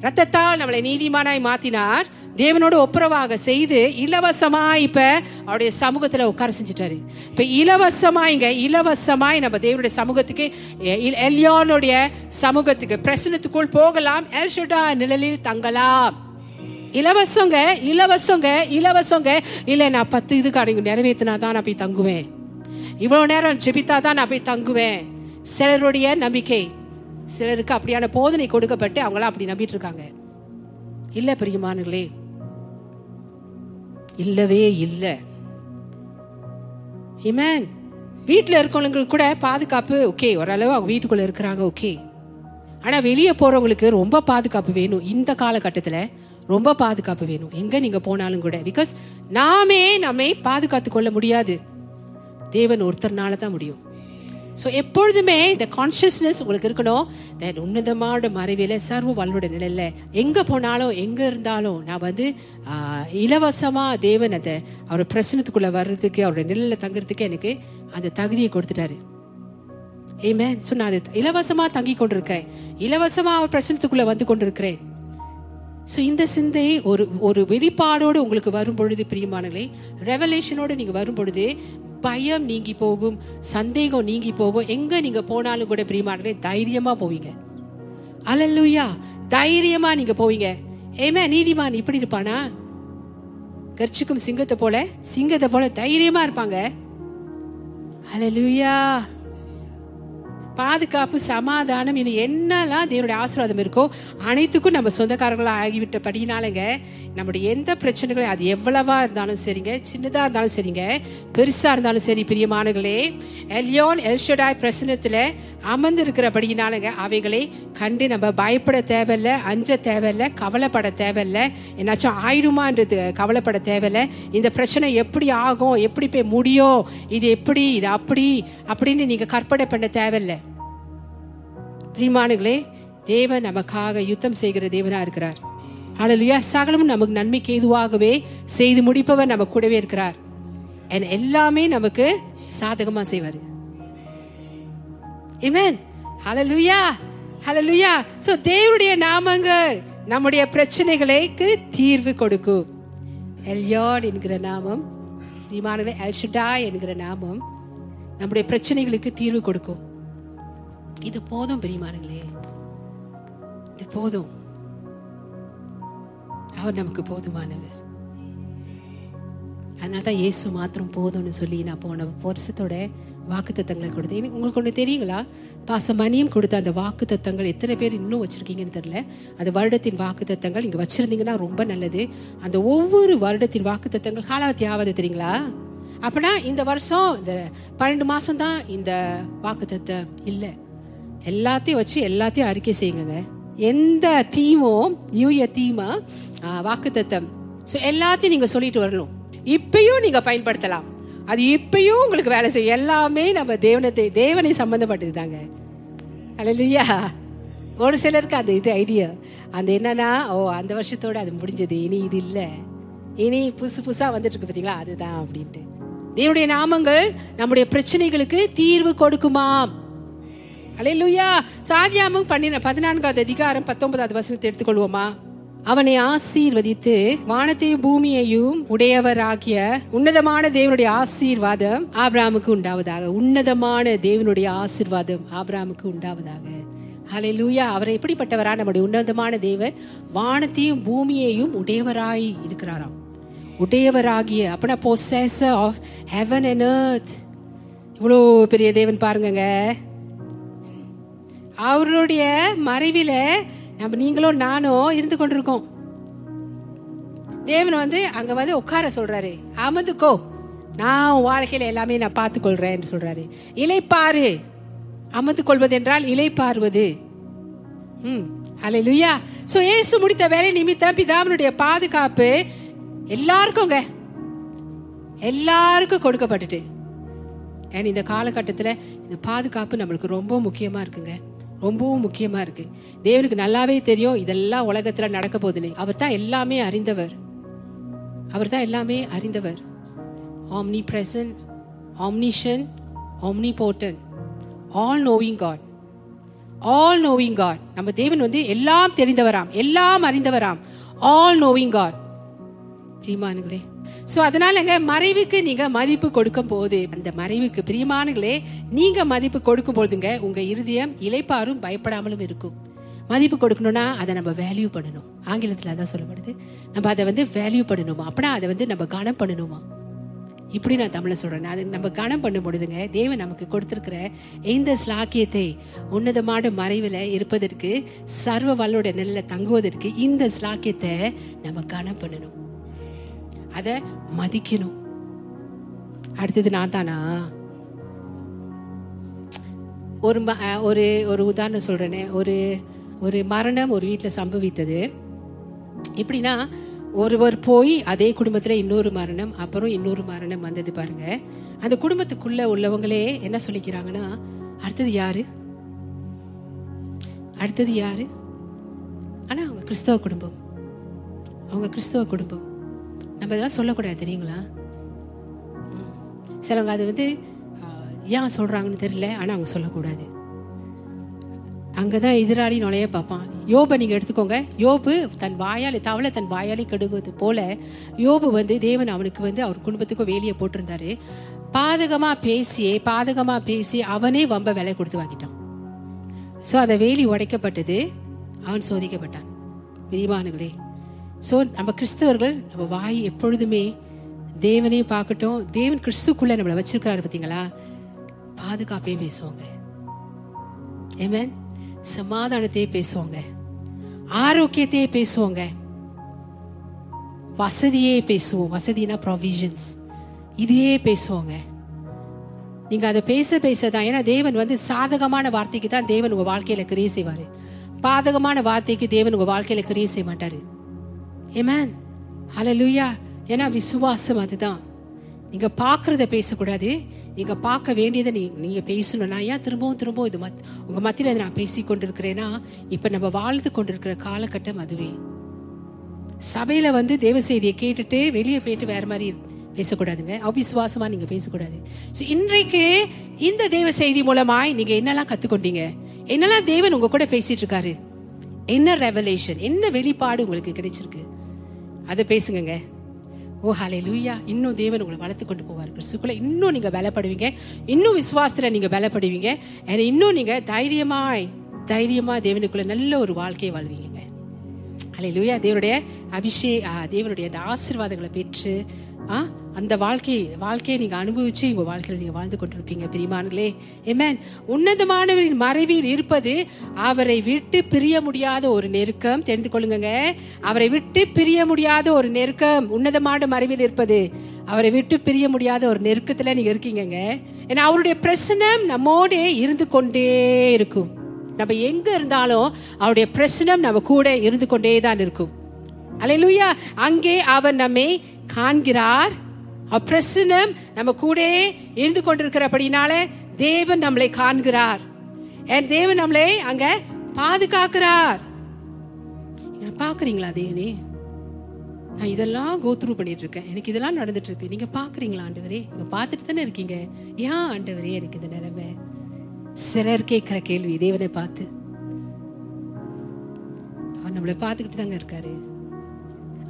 ரத்தத்தால் நம்மளை நீதிமானாய் மாத்தினார். தேவனோட ஒப்புரவாக செய்து இலவசமாய் இப்ப அவருடைய சமூகத்துல உட்கார செஞ்சுட்டாரு. இப்ப இலவசமாய்ங்க இலவசமாய் நம்ம தேவனுடைய சமூகத்துக்கு எ- எல்யோனுடைய சமூகத்துக்கு பிரசனத்துக்குள் போகலாம். எல்ஷடா நிழலில் தங்கலாம். இலவசங்க இலவசங்க இலவசங்க. இல்ல நான் பத்து இது காரியங்க நிறைவேற்றினா தான் நான் போய் தங்குவேன். இவ்வளவு நேரம் ஜெபித்தா தான் நான் போய் தங்குவேன். சிலருடைய நம்பிக்கை. சிலருக்கு அப்படியான போதனை கொடுக்கப்பட்டு அவங்களாம் அப்படி நம்பிட்டு இருக்காங்க இல்ல பிரியமானங்களே இல்லவே இல்லை. இமேன் வீட்டில் இருக்கவங்களுக்கு கூட பாதுகாப்பு ஓகே ஓரளவு அவங்க வீட்டுக்குள்ள இருக்கிறாங்க ஓகே ஆனா வெளியே போறவங்களுக்கு ரொம்ப பாதுகாப்பு வேணும். இந்த காலகட்டத்தில் ரொம்ப பாதுகாப்பு வேணும். எங்க நீங்க போனாலும் கூட. பிகாஸ் நாமே நம்மை பாதுகாத்து கொள்ள முடியாது. தேவன் ஒருத்தர்னால தான் முடியும். ஸோ எப்பொழுதுமே இந்த கான்ஷியஸ்னஸ் உங்களுக்கு இருக்கணும். தன் உன்னதமான மறைவில் சர்வ வல்லோட நிலையில் எங்கே போனாலும் எங்கே இருந்தாலும் நான் வந்து இலவசமாக தேவன் அந்த அவர் பிரசனத்துக்குள்ளே வர்றதுக்கு அவரோட நிலையில் தங்குறதுக்கு எனக்கு அந்த தகுதியை கொடுத்துட்டாரு. ஏமே ஸோ நான் அது இலவசமாக தங்கி கொண்டிருக்கிறேன். இலவசமாக அவர் பிரசனத்துக்குள்ளே வந்து கொண்டிருக்கிறேன். ஸோ இந்த சிந்தை ஒரு ஒரு வெளிப்பாடோடு உங்களுக்கு வரும் பொழுது பிரியமானங்களே ரெவலேஷனோடு நீங்கள் வரும் பொழுது பயம் நீங்கி போகும் சந்தேகம் நீங்கி போகும். எங்கே நீங்கள் போனாலும் கூட பிரியமானங்களே தைரியமாக போவீங்க. அல்லேலூயா தைரியமாக நீங்கள் போவீங்க. ஏமே நீதிமான் இப்படி இருப்பானா? கர்ச்சிக்கும் சிங்கத்தை போல சிங்கத்தை போல தைரியமாக இருப்பாங்க. அலலுயா பாதுகாப்பு சமாதானம் இனி என்னெல்லாம் தேவனுடைய ஆசீர்வாதம் இருக்கோ அனைத்துக்கும் நம்ம சொந்தக்காரங்களா ஆகிவிட்டபடினாலங்க நம்முடைய எந்த பிரச்சனைகளும் அது எவ்வளவா இருந்தாலும் சரிங்க சின்னதாக இருந்தாலும் சரிங்க பெருசாக இருந்தாலும் சரி பிரியமானங்களே எல்யோன் எல்ஷடாய் பிரசனத்தில் அமர்ந்து இருக்கிறபடினாலங்க அவைகளை கண்டு நம்ம பயப்பட தேவையில்ல அஞ்ச தேவையில்ல கவலைப்பட தேவையில்ல. என்னாச்சும் ஆயிடுமான்றது கவலைப்பட தேவையில்ல. இந்த பிரச்சனை எப்படி ஆகும் எப்படி போய் முடியும் இது எப்படி இது அப்படி அப்படின்னு நீங்கள் கற்பனை பண்ண தேவையில்ல. பிரிமானுகளே தேவன் நமக்காக யுத்தம் செய்கிற தேவனா இருக்கிறார் ஹalleluya சகலமும் நமக்கு நன்மைக்கு ஏதுவாகவே செய்து முடிப்பவர் நம்ம கூடவே இருக்கிறார் என் எல்லாமே நமக்கு சாதகமா செய்வார் Amen. Hallelujah. Hallelujah. So தேவனுடைய நாமங்கள் நம்முடைய பிரச்சனைகளுக்கு தீர்வு கொடுக்கும் எல்யாட் என்கிற நாமம் விமானங்களை எல்ஷடா என்கிற நாமம் நம்முடைய பிரச்சனைகளுக்கு தீர்வு கொடுக்கும் இது போதும் பிரியமானங்களே. இது போதும். அவர் நமக்கு போதுமானவர். அதனால்தான் இயேசு மாத்திரம் போதும்னு சொல்லி நான் போன வருஷத்தோட வாக்கு தத்தங்களை கொடுத்தேன். எனக்கு உங்களுக்கு ஒன்று தெரியுங்களா? பாசமணியம் கொடுத்த அந்த வாக்கு தத்தங்கள் எத்தனை பேர் இன்னும் வச்சிருக்கீங்கன்னு தெரியல. அந்த வருடத்தின் வாக்கு தத்தங்கள் இங்கே வச்சிருந்தீங்கன்னா ரொம்ப நல்லது. அந்த ஒவ்வொரு வருடத்தின் வாக்கு தத்தங்கள் காலாவதி ஆகாது தெரியுங்களா? அப்படின்னா இந்த வருஷம் இந்த பன்னெண்டு மாதம் தான் இந்த வாக்கு தத்தம் இல்லை. எல்லாத்தையும் வச்சு எல்லாத்தையும் அறிக்கை செய்யுங்க. எந்த தீமும் நியூ தீமா வாக்கு தத்தம் ஸோ எல்லாத்தையும் நீங்க சொல்லிட்டு வரணும். இப்பயும் நீங்க பயன்படுத்தலாம். அது இப்பயும் உங்களுக்கு வேலை செய்யும். எல்லாமே நம்ம தேவனத்தை தேவனை சம்பந்தப்பட்டது தாங்க அல்லையா ஒரு சிலருக்கு அந்த இது ஐடியா அந்த என்னன்னா ஓ அந்த வருஷத்தோட அது முடிஞ்சது. இனி இது இல்லை. இனி புதுசு புதுசா வந்துட்டு இருக்கு பார்த்தீங்களா அதுதான் அப்படின்ட்டு. தேவனுடைய நாமங்கள் நம்முடைய பிரச்சனைகளுக்கு தீர்வு கொடுக்குமாம். அலையிலுயா. சாதியாமும் பண்ணின பதினான்காவது அதிகாரம் பத்தொன்பதாவது வசனத்தை எடுத்துக்கொள்வோமா? அவனை ஆசீர்வதித்து வானத்தையும் பூமியையும் உடையவராகிய உன்னதமான தேவனுடைய ஆசீர்வாதம் ஆபிராமுக்கு உண்டாவதாக. உன்னதமான தேவனுடைய ஆசீர்வாதம் ஆபிராமுக்கு உண்டாவதாக. ஹalleluya அவர் எப்படிப்பட்டவரா? நம்முடைய உன்னதமான தேவர் வானத்தையும் பூமியையும் உடையவராய் இருக்கிறாராம். உடையவராகிய அப்படின்னா பொசஸர் ஆஃப் ஹெவன் அண்ட் இவ்வளோ பெரிய தேவன் பாருங்கங்க. அவருடைய மறைவில நம்ம நீங்களும் நானும் இருந்து கொண்டிருக்கோம். தேவன் வந்து அங்க வந்து உட்கார சொல்றாரு. அமர்ந்துக்கோ. நான் உன் வாழ்க்கையில எல்லாமே நான் பார்த்து கொள்றேன் சொல்றாரு. இலைப்பாரு அமர்ந்து கொள்வது என்றால் இலைப்பாறுவது ம் அல்ல லுயா ஸோ ஏசு முடித்த வேலை நிமித்தம் பிதாவினுடைய பாதுகாப்பு எல்லாருக்கும்ங்க எல்லாருக்கும் கொடுக்கப்பட்டுட்டு. ஏன்னா இந்த காலகட்டத்தில் இந்த பாதுகாப்பு நம்மளுக்கு ரொம்ப முக்கியமாக இருக்குங்க. ரொம்பவும் முக்கியமா இருக்கு. தேவனுக்கு நல்லாவே தெரியும் இதெல்லாம் உலகத்துல நடக்க போகுதுன்னு. அவர் தான் எல்லாமே அறிந்தவர். அவர் தான் எல்லாமே அறிந்தவர். Omnipresent omniscient omnipotent all knowing God all knowing God நம்ம தேவன் வந்து எல்லாம் தெரிந்தவராம். எல்லாம் அறிந்தவராம். ஆல் நோவிங் காட் பிரியமானுங்களே ஸோ அதனாலங்க மறைவுக்கு நீங்க மதிப்பு கொடுக்கும் போது அந்த மறைவுக்கு பிரியமானுங்களே நீங்க மதிப்பு கொடுக்கும் போதுங்க உங்க இருதயம் இலைப்பாரும் பயப்படாமலும் இருக்கும். மதிப்பு கொடுக்கணும்னா அதை நம்ம வேல்யூ பண்ணணும். ஆங்கிலத்தில் அதான் சொல்லப்படுது. நம்ம அதை வந்து வேல்யூ பண்ணணுமா? அப்படின்னா அதை வந்து நம்ம கனம் பண்ணணுமா? இப்படி நான் தமிழை சொல்கிறேன் அது நம்ம கனம் பண்ணும் பொழுதுங்க தேவன் நமக்கு கொடுத்துருக்கிற இந்த ஸ்லாக்கியத்தை உன்னதமான மறைவில் இருப்பதற்கு சர்வ வல்லோட நிலையில் தங்குவதற்கு இந்த ஸ்லாக்கியத்தை நம்ம கனம் பண்ணணும். அதை மதிக்கணும். அடுத்தது நான் தானா? ஒரு ம- ஒரு ஒரு உதாரணம் சொல்றேனே. ஒரு ஒரு மரணம் ஒரு வீட்டில் சம்பவித்தது. எப்படின்னா ஒருவர் போய் அதே குடும்பத்தில் இன்னொரு மரணம் அப்புறம் இன்னொரு மரணம் வந்தது பாருங்க. அந்த குடும்பத்துக்குள்ள உள்ளவங்களே என்ன சொல்லிக்கிறாங்கன்னா அடுத்தது யாரு? அடுத்தது யாரு? ஆனால் அவங்க கிறிஸ்தவ குடும்பம். அவங்க கிறிஸ்தவ குடும்பம். நம்ம இதெல்லாம் சொல்லக்கூடாது தெரியுங்களா? சிலவங்க அது வந்து ஏன் சொல்கிறாங்கன்னு தெரியல ஆனால் அவங்க சொல்லக்கூடாது. அங்கே தான் எதிராளி நுழைய பார்ப்பான். யோபை நீங்கள் எடுத்துக்கோங்க. யோபு தன் வாயால் தவளை தன் வாயாலே கடுகுவது போல யோபு வந்து தேவன் அவனுக்கு வந்து அவர் குடும்பத்துக்கும் வேலியை போட்டிருந்தாரு. பாதகமாக பேசியே பாதகமாக பேசி அவனே வம்ப விலை கொடுத்து வாங்கிட்டான். ஸோ அந்த வேலி உடைக்கப்பட்டது அவன் சோதிக்கப்பட்டான். பிரிவானுங்களே ஸோ நம்ம கிறிஸ்தவர்கள் நம்ம வாய் எப்பொழுதுமே தேவனையும் பார்க்கட்டும். தேவன் கிறிஸ்துக்குள்ளே நம்மளை வச்சிருக்கிறாரு பார்த்தீங்களா? பாதுகாப்பே பேசுவாங்க. ஏமேன் சமாதானத்தையே பேசுவாங்க. ஆரோக்கியத்தையே பேசுவாங்க. வசதியே பேசுவோம். வசதினா ப்ரொவிஷன்ஸ் இதையே பேசுவாங்க. நீங்க அதை பேச பேச தான் ஏன்னா தேவன் வந்து சாதகமான வார்த்தைக்கு தான் தேவன் உங்க வாழ்க்கையில கிரியை செய்வாரு. பாதகமான வார்த்தைக்கு தேவன் உங்க வாழ்க்கையில கிரியை செய்ய மாட்டாரு. ஏமேன் ஹalleluya ஏன்னா விசுவாசம் அதுதான். நீங்க பார்க்குறத பேசக்கூடாது. நீங்க பார்க்க வேண்டியதை நீ நீங்க பேசணும். நான் ஏன் திரும்பவும் திரும்பவும் இது மத் உங்க மத்தியில நான் பேசி கொண்டிருக்கிறேன்னா இப்ப நம்ம வாழ்ந்து கொண்டிருக்கிற காலகட்டம் அதுவே. சபையில வந்து தேவ செய்தியை கேட்டுட்டு வெளியே போயிட்டு வேற மாதிரி பேசக்கூடாதுங்க. அவிசுவாசமா நீங்க பேசக்கூடாது. ஸோ இன்றைக்கு இந்த தேவ செய்தி மூலமாய் நீங்க என்னெல்லாம் கத்துக்கொண்டீங்க? என்னெல்லாம் தேவன் உங்க கூட பேசிட்டு இருக்காரு? என்ன ரெவலேஷன் என்ன வெளிப்பாடு உங்களுக்கு கிடைச்சிருக்கு? அதை பேசுங்கங்க. ஓ ஹலே லூயா இன்னும் தேவன் உங்களை வளர்த்து கொண்டு போவார். கிறிஸ்துக்குள்ள இன்னும் நீங்க பலப்படுவீங்க. இன்னும் விசுவாசத்துல நீங்க பலப்படுவீங்க. இன்னும் நீங்க தைரியமாய் தைரியமா தேவனுக்குள்ள நல்ல ஒரு வாழ்க்கையை வாழ்வீங்க அல்லேலூயா தேவனுடைய அபிஷே தேவனுடைய அந்த ஆசீர்வாதங்களை பெற்று ஆ? அந்த வாழ்க்கை வாழ்க்கையை நீங்க அனுபவிச்சு உங்க வாழ்க்கையில நீங்க வாழ்ந்து கொண்டிருப்பீங்க பிரிமான்களே ஏமேன் உன்னதமானவரின் மறைவில் இருப்பது அவரை விட்டு பிரிய முடியாத ஒரு நெருக்கம். தெரிந்து கொள்ளுங்க அவரை விட்டு பிரிய முடியாத ஒரு நெருக்கம் உன்னதமான மறைவில் இருப்பது. அவரை விட்டு பிரிய முடியாத ஒரு நெருக்கத்துல நீங்க இருக்கீங்கங்க. ஏன்னா அவருடைய பிரசனம் நம்மோட இருந்து கொண்டே இருக்கும். நம்ம எங்க இருந்தாலும் அவருடைய பிரசனம் நம்ம கூட இருந்து கொண்டே தான் இருக்கும். அல்லேலூயா அங்கே அவர் நம்மை காண்கிறார். அப்பிரசனம் நம்ம கூட இருந்து கொண்டிருக்கிறபடினால தேவன் நம்மளை காண்கிறார். என் தேவன் நம்மளை அங்க பாதுகாக்கிறார். பாக்குறீங்களா தேவனே? நான் இதெல்லாம் கோத்ரூ பண்ணிட்டு இருக்கேன் எனக்கு இதெல்லாம் நடந்துட்டு இருக்கு நீங்க பாக்குறீங்களா ஆண்டவரே? நீங்க பார்த்துட்டு தானே இருக்கீங்க. ஏன் ஆண்டவரே எனக்கு இந்த நிலைமை? சிலர் கேட்கிற கேள்வி தேவனை பார்த்து. அவர் நம்மளை பார்த்துக்கிட்டு தாங்க இருக்காரு.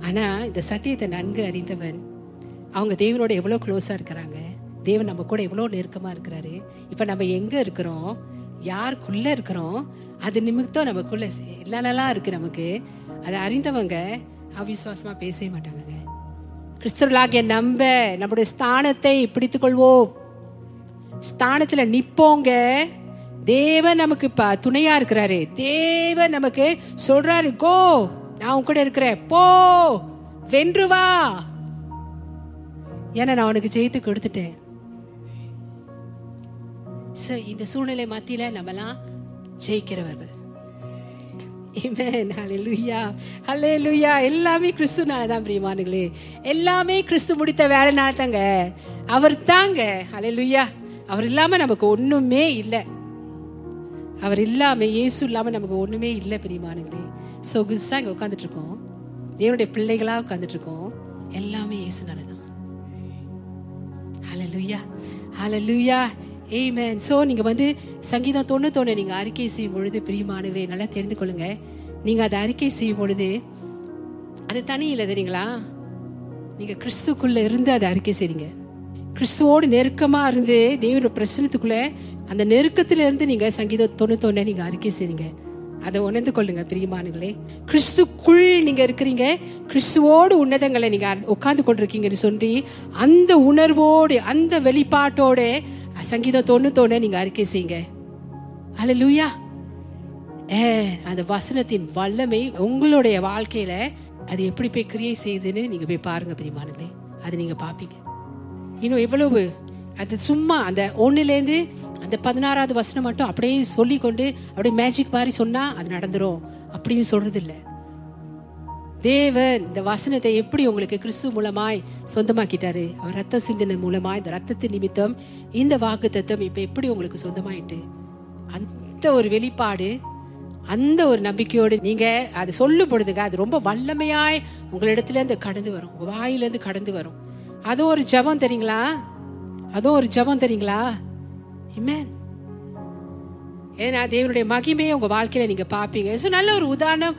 ஆனால் இந்த சத்தியத்தை நன்கு அறிந்தவன் அவங்க தேவனோட எவ்வளோ க்ளோஸாக இருக்கிறாங்க தேவன் நம்ம கூட எவ்வளோ நெருக்கமாக இருக்கிறாரு இப்போ நம்ம எங்கே இருக்கிறோம் யாருக்குள்ளே இருக்கிறோம் அது நிமித்தம் நமக்குள்ளே இல்லலாம் இருக்குது நமக்கு. அதை அறிந்தவங்க அவிசுவாசமாக பேசவே மாட்டாங்க கிறிஸ்தவர்களாகிய நம்ப நம்முடைய ஸ்தானத்தை பிடித்துக்கொள்வோம். கொள்வோம் நிற்போங்க தேவன் நமக்கு இப்போ துணையா இருக்கிறாரு. தேவன் நமக்கு சொல்றாரு கோ நான் உன் கூட இருக்கிறேன். போ வென்று வா. ஏன்னா நான் உனக்கு ஜெயித்து கொடுத்துட்டேன். So, இந்த சூழ்நிலை மத்தியில நம்மலாம் ஜெயிக்கிறவர்கள். Amen. Hallelujah. எல்லாமே கிறிஸ்துனால தான் பிரியமானுங்களே எல்லாமே கிறிஸ்து முடித்த வேலைனால தாங்க. அவர் தாங்க. ஹalleluya அவர் இல்லாம நமக்கு ஒண்ணுமே இல்லை. அவர் இல்லாம இயேசு இல்லாம நமக்கு ஒண்ணுமே இல்லை பிரியமானுங்களே சொகுசாக இங்கே உட்காந்துட்ருக்கோம் தேவனுடைய பிள்ளைகளாக உட்காந்துட்ருக்கோம் எல்லாமே இயேசுனால தான். ஹalleluya ஏய் ஆமென் ஸோ நீங்கள் வந்து சங்கீதம் தொண்ணூத்தொன்னு நீங்கள் அறிக்கை செய்யும் பொழுது பிரியமானவர்களே நல்லா தெரிந்து கொள்ளுங்க. நீங்கள் அதை அறிக்கை செய்யும் பொழுது அது தனி இல்லை தெரியுங்களா? நீங்கள் கிறிஸ்துக்குள்ளே இருந்து அதை அறிக்கை செய்றீங்க. கிறிஸ்துவோடு நெருக்கமாக இருந்து தேவனோட பிரசனத்துக்குள்ளே அந்த நெருக்கத்தில் இருந்து நீங்கள் சங்கீதம் தொண்ணூத்தொன்னு நீங்கள் அறிக்கை செய்றீங்க. அதை உணர்ந்து கொள்ளுங்க பிரியமானுங்களே கிறிஸ்துக்குள் நீங்க இருக்கிறீங்க. கிறிஸ்துவோடு உன்னதங்களை நீங்க உட்கார்ந்து கொண்டிருக்கீங்கன்னு சொல்லி அந்த உணர்வோடு அந்த வெளிப்பாட்டோட சங்கீதம் தொண்ணூத்தொன்னு நீங்க அறிக்கை செய்யுங்க. அல்லேலூயா ஏ அந்த வசனத்தின் வல்லமை உங்களுடைய வாழ்க்கையில அது எப்படி போய் கிரியை செய்யுதுன்னு நீங்க போய் பாருங்க பிரியமானுங்களே அது நீங்க பாப்பீங்க இன்னும் எவ்வளவு அது சும்மா அந்த ஒன்றுலேருந்து அந்த பதினாறாவது வசனம் மட்டும் அப்படியே சொல்லி கொண்டு அப்படியே மேஜிக் மாதிரி சொன்னா அது நடந்துரும். அப்படின்னு சொல்றது இல்லை தேவன் இந்த வசனத்தை எப்படி உங்களுக்கு கிறிஸ்து மூலமாய் சொந்தமாக்கிட்டாரு? அவர் ரத்த சிந்தனை மூலமாய் இந்த ரத்தத்தின் நிமித்தம் இந்த வாக்கு தத்துவம் இப்ப எப்படி உங்களுக்கு சொந்தமாயிட்டு? அந்த ஒரு வெளிப்பாடு அந்த ஒரு நம்பிக்கையோடு நீங்க அது சொல்லும் பொழுதுங்க அது ரொம்ப வல்லமையாய் உங்களிடத்துல இருந்து கடந்து வரும். வாயிலிருந்து கடந்து வரும். அது ஒரு ஜெபம் தெரியுங்களா? அதுவும் ஒரு ஜெபம் தெரியுங்களா? Amen. ஏன்னா தேவனுடைய மகிமையை உங்கள் வாழ்க்கையில் நீங்கள் பார்ப்பீங்க. ஸோ நல்ல ஒரு உதாரணம்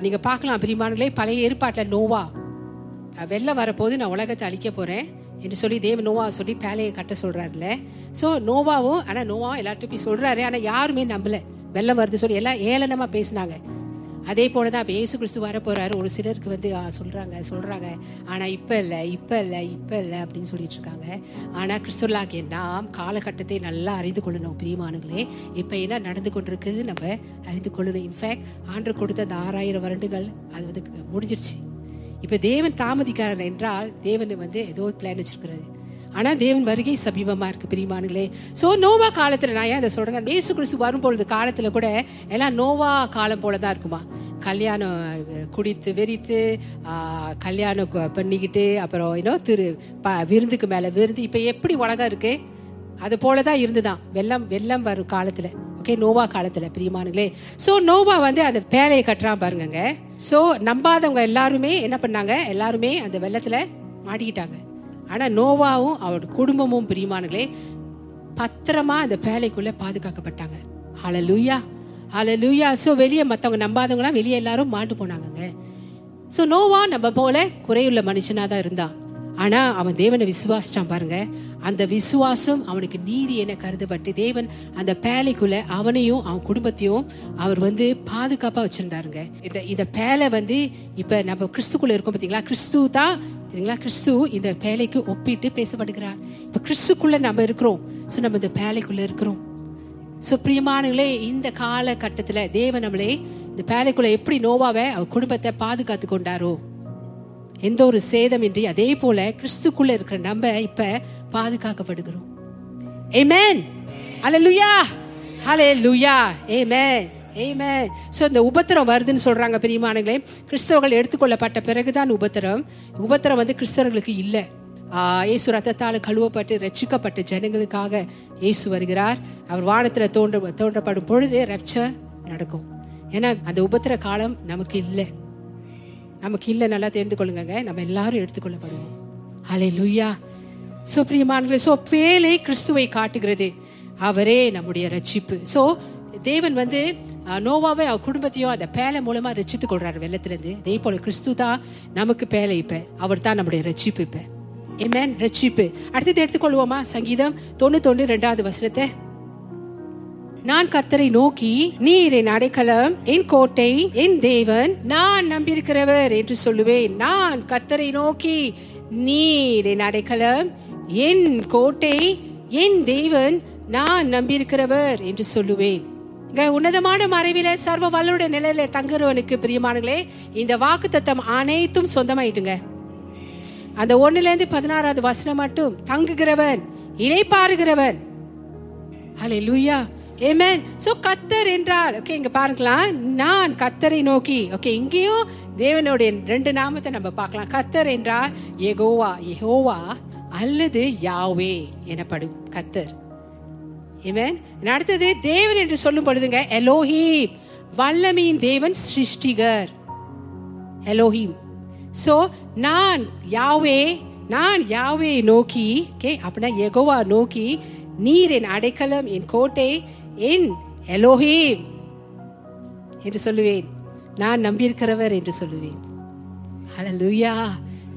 நீங்கள் பார்க்கலாம் பிரிமானங்களே பழைய ஏற்பாட்டில் நோவா. அஹ், வெள்ளம் வரப்போது நான் உலகத்தை அழிக்க போகிறேன் என்று சொல்லி தேவ நோவா சொல்லி பேலையை கட்ட சொல்கிறாருல்ல ஸோ நோவாவும் ஆனால் நோவா எல்லார்ட்டும் போய் சொல்கிறாரு ஆனால் யாருமே நம்பலை. வெள்ளம் வருது சொல்லி எல்லாம் ஏளனமாக பேசினாங்க. அதே போல தான் இப்போ இயேசு கிறிஸ்து வர போறாரு ஒரு சிலருக்கு வந்து சொல்கிறாங்க சொல்றாங்க சொல்றாங்க. ஆனா இப்ப இப்போ இப்ப இப்போ இப்ப அப்படின்னு சொல்லிட்டு இருக்காங்க. ஆனா கிறிஸ்துவலாகிய நாம் காலகட்டத்தை நல்லா அறிந்து கொள்ளணும் பிரியமானுங்களே இப்ப என்ன நடந்து கொண்டிருக்குது? நம்ம அறிந்து கொள்ளணும். இன்ஃபேக்ட் ஆண்டு கொடுத்த அந்த ஆறாயிரம் வருடங்கள் அது வந்து முடிஞ்சிருச்சு. இப்ப தேவன் தாமதிக்காரன் என்றால் தேவன் வந்து ஏதோ பிளான் வச்சிருக்கிறது ஆனால் தேவன் வருகை சமீபமாக இருக்குது பிரியமானுங்களே ஸோ நோவா காலத்தில் நான் ஏன் அதை சொல்கிறேன் இயேசு கிறிஸ்து வரும்பொழுது காலத்தில் கூட எல்லாம் நோவா காலம் போலதான் இருக்குமா. கல்யாணம் குடித்து வெறித்து கல்யாணம் பண்ணிக்கிட்டு அப்புறம் இன்னும் திரு ப- விருந்துக்கு மேலே விருந்து இப்போ எப்படி உலகம் இருக்கு? அது போல தான் இருந்துதான். வெள்ளம் வெள்ளம் வரும் காலத்தில். ஓகே நோவா காலத்தில் பிரியமானுங்களே ஸோ நோவா வந்து அந்த பேலையை கட்டுறான் பாருங்கங்க. ஸோ நம்பாதவங்க எல்லாருமே என்ன பண்ணாங்க? எல்லாருமே அந்த வெள்ளத்தில் மாட்டிக்கிட்டாங்க. ஆனா நோவாவும் அவரோட குடும்பமும் பிரியமானங்களே பத்திரமா அந்த வேலைக்குள்ளே பாதுகாக்கப்பட்டாங்க. ஆல லூயா ஆல லூயா ஸோ வெளியே மற்றவங்க நம்பாதவங்களாம் வெளியே எல்லாரும் மாண்டு போனாங்கங்க. ஸோ நோவா நம்ம போல குறையுள்ள மனுஷனா தான் இருந்தான். ஆனா அவன் தேவனை விசுவாசிச்சான் பாருங்க. அந்த விசுவாசம் அவனுக்கு நீதி என கருதப்பட்டு தேவன் அந்த பேலைக்குள்ள அவனையும் அவன் குடும்பத்தையும் அவர் வந்து பாதுகாப்பா வச்சிருந்தாருங்க. இந்த இந்த பேலை வந்து இப்ப நம்ம கிறிஸ்துக்குள்ள இருக்கோம் பாத்தீங்களா? கிறிஸ்து தான் சரிங்களா கிறிஸ்து இந்த பேலைக்கு ஒப்பிட்டு பேசப்படுகிறார். இப்ப கிறிஸ்துக்குள்ள நம்ம இருக்கிறோம். சோ நம்ம இந்த பேலைக்குள்ள இருக்கிறோம். சோ பிரியமானங்களே இந்த காலகட்டத்தில் தேவன் நம்மளே இந்த பேலைக்குள்ள எப்படி நோவாவை அவர் குடும்பத்தை பாதுகாத்து கொண்டாரோ? எந்த ஒரு சேதமின்றி அதே போல கிறிஸ்துக்குள்ள இருக்கிற நம்ம இப்ப பாதுகாக்கப்படுகிறோம் Amen. Hallelujah. Hallelujah. Amen. Amen. So இந்த உபத்திரம் வருதுன்னு சொல்றாங்க பிரியமானங்களே கிறிஸ்தவர்கள் எடுத்துக்கொள்ளப்பட்ட பிறகுதான் உபத்திரம் உபத்திரம் வந்து கிறிஸ்தவர்களுக்கு இல்லை இயேசு ரத்தத்தால் கழுவப்பட்டு ரட்சிக்கப்பட்ட ஜனங்களுக்காக இயேசு வருகிறார் அவர் வானத்துல தோன்ற தோன்றப்படும் பொழுது ரப்சர் நடக்கும் ஏன்னா அந்த உபத்திர காலம் நமக்கு இல்லை நமக்கு இல்லை நல்லா தெரிந்து கொள்ளுங்க நம்ம எல்லாரும் எடுத்துக்கொள்ளப்படுவோம். அலை லுய்யா சோ பிரியமானங்களே சோ பேலை கிறிஸ்துவை காட்டுகிறது. அவரே நம்முடைய ரட்சிப்பு. சோ தேவன் வந்து அஹ், நோவாவை அவர் குடும்பத்தையும் அந்த பேலை மூலமா ரட்சித்துக் கொள்றாரு வெள்ளத்திலிருந்து. அதே போல கிறிஸ்து தான் நமக்கு பேலை இப்ப. அவர் தான் நம்முடைய ரட்சிப்பு இப்ப. ஏமேன் ரட்சிப்பு. அடுத்தது எடுத்துக்கொள்வோமா? சங்கீதம் தொண்ணூத்தொன்னு ரெண்டாவது வசனத்தை. நான் கர்த்தரை நோக்கி நீர் என் அடைக்கலம் என் கோட்டை என் தேவன் நான் நம்பியிருக்கிறவர் என்று சொல்லுவேன். நான் கர்த்தரை நோக்கி நீர் என் அடைக்கலம் என் கோட்டை என் தேவன் நான் நம்பியிருக்கிறவர் என்று சொல்லுவேன். உன்னதமான மறைவில சர்வ வல்லோட நிலையில தங்குறவனுக்கு பிரியமானங்களே இந்த வாக்கு தத்தம் அனைத்தும் சொந்தமாயிட்டுங்க அந்த ஒண்ணுல இருந்து பதினாறாவது வசனம் மட்டும் தங்குகிறவன் இணைப்பாருகிறவன். ஹலே லூயா ஏமேன் சோ கத்தர் என்றால் ஓகே இங்க பாருங்களா நான் கத்தரை நோக்கி. ஓகே இங்கேயும் தேவனுடைய ரெண்டு நாமத்தை நம்ம பார்க்கலாம். கத்தர் என்றால் எகோவா எகோவா அல்லது யாவே எனப்படும் கத்தர். ஏமேன் அடுத்தது தேவன் என்று சொல்லும் பொழுதுங்க எலோஹீம் வல்லமையின் தேவன் சிருஷ்டிகர். எலோஹீம் சோ நான் யாவே நான் யாவே நோக்கி ஓகே அப்படின்னா எகோவா நோக்கி நீர் என் அடைக்கலம் என் கோட்டை என் எலோஹீம் என்று சொல்லுவேன். நான் நம்பியிருக்கிறவர் என்று சொல்லுவேன். ஹalleluya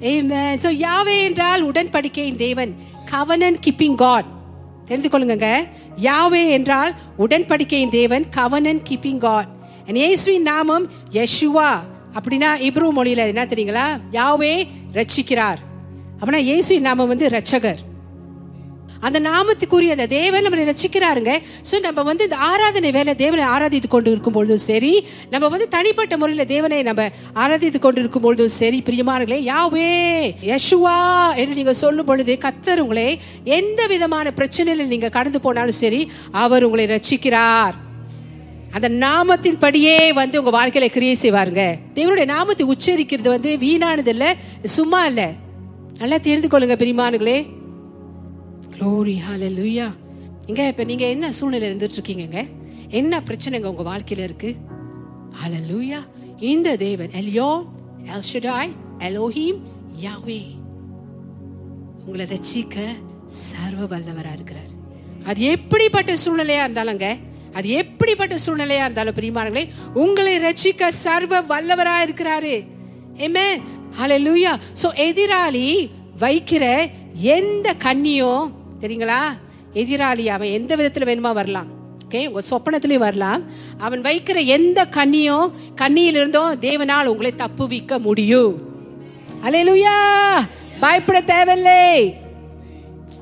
amen. ஸோ யாவே என்றால் உடன்படிக்கையின் தேவன் கவனன் கிப்பிங் காட் தெரிந்து கொள்ளுங்க யாவே என்றால் உடன்படிக்கையின் தேவன் கவனன் கிப்பிங் காட் இயேசுவின் நாமம் யஷுவா. அப்படின்னா இப்ரூ மொழியில என்ன தெரியுங்களா? யாவே ரட்சிக்கிறார். அப்படின்னா இயேசுவின் நாமம் வந்து ரட்சகர் அந்த நாமத்துக்குரிய அந்த தேவன் நம்மளை ரசிக்கிறாருங்க ஸோ நம்ம வந்து இந்த ஆராதனை வேலை தேவனை ஆராதித்து கொண்டு இருக்கும் பொழுதும் சரி நம்ம வந்து தனிப்பட்ட முறையில் தேவனை நம்ம ஆராதித்து கொண்டு இருக்கும் பொழுதும் சரி பிரியமானங்களே யாவே யசுவா என்று நீங்கள் சொல்லும் பொழுது கத்தர் உங்களை எந்த விதமான பிரச்சனையில் நீங்கள் கடந்து போனாலும் சரி அவர் உங்களை ரசிக்கிறார் அந்த நாமத்தின் படியே வந்து உங்க வாழ்க்கையில கிரியை செய்வாருங்க. தேவனுடைய நாமத்தை உச்சரிக்கிறது வந்து வீணானது இல்லை சும்மா இல்லை. நல்லா தெரிந்து கொள்ளுங்க பிரிமானுங்களே க்ளோரி ஹalleluya இங்க இப்ப நீங்க என்ன சூழ்நிலை இருந்துட்டு இருக்கீங்கங்க என்ன பிரச்சனைங்க உங்க வாழ்க்கையில இருக்கு? ஹalleluya இந்த தேவன் Elyon El Shaddai Elohim Yahweh உங்களை ரட்சிக்க சர்வ வல்லவரா இருக்கிறார். அது எப்படிப்பட்ட சூழ்நிலையா இருந்தாலுங்க அது எப்படிப்பட்ட சூழ்நிலையா இருந்தாலும் பிரியமானங்களே உங்களை ரட்சிக்க சர்வ வல்லவரா இருக்கிறாரு. ஏமே ஹalleluya சோ எதிராளி வைக்கிற எந்த கண்ணியும் தெரியுங்களா? எதிராளி அவன் எந்த விதத்துல வேணுமா வரலாம். ஓகே உங்க சொப்பனத்திலயும் வரலாம். அவன் வைக்கிற எந்த கண்ணியும் கண்ணியிலிருந்தும் தேவனால் உங்களை தப்புவிக்க முடியும். அலையலுயா பயப்பட தேவையில்லை.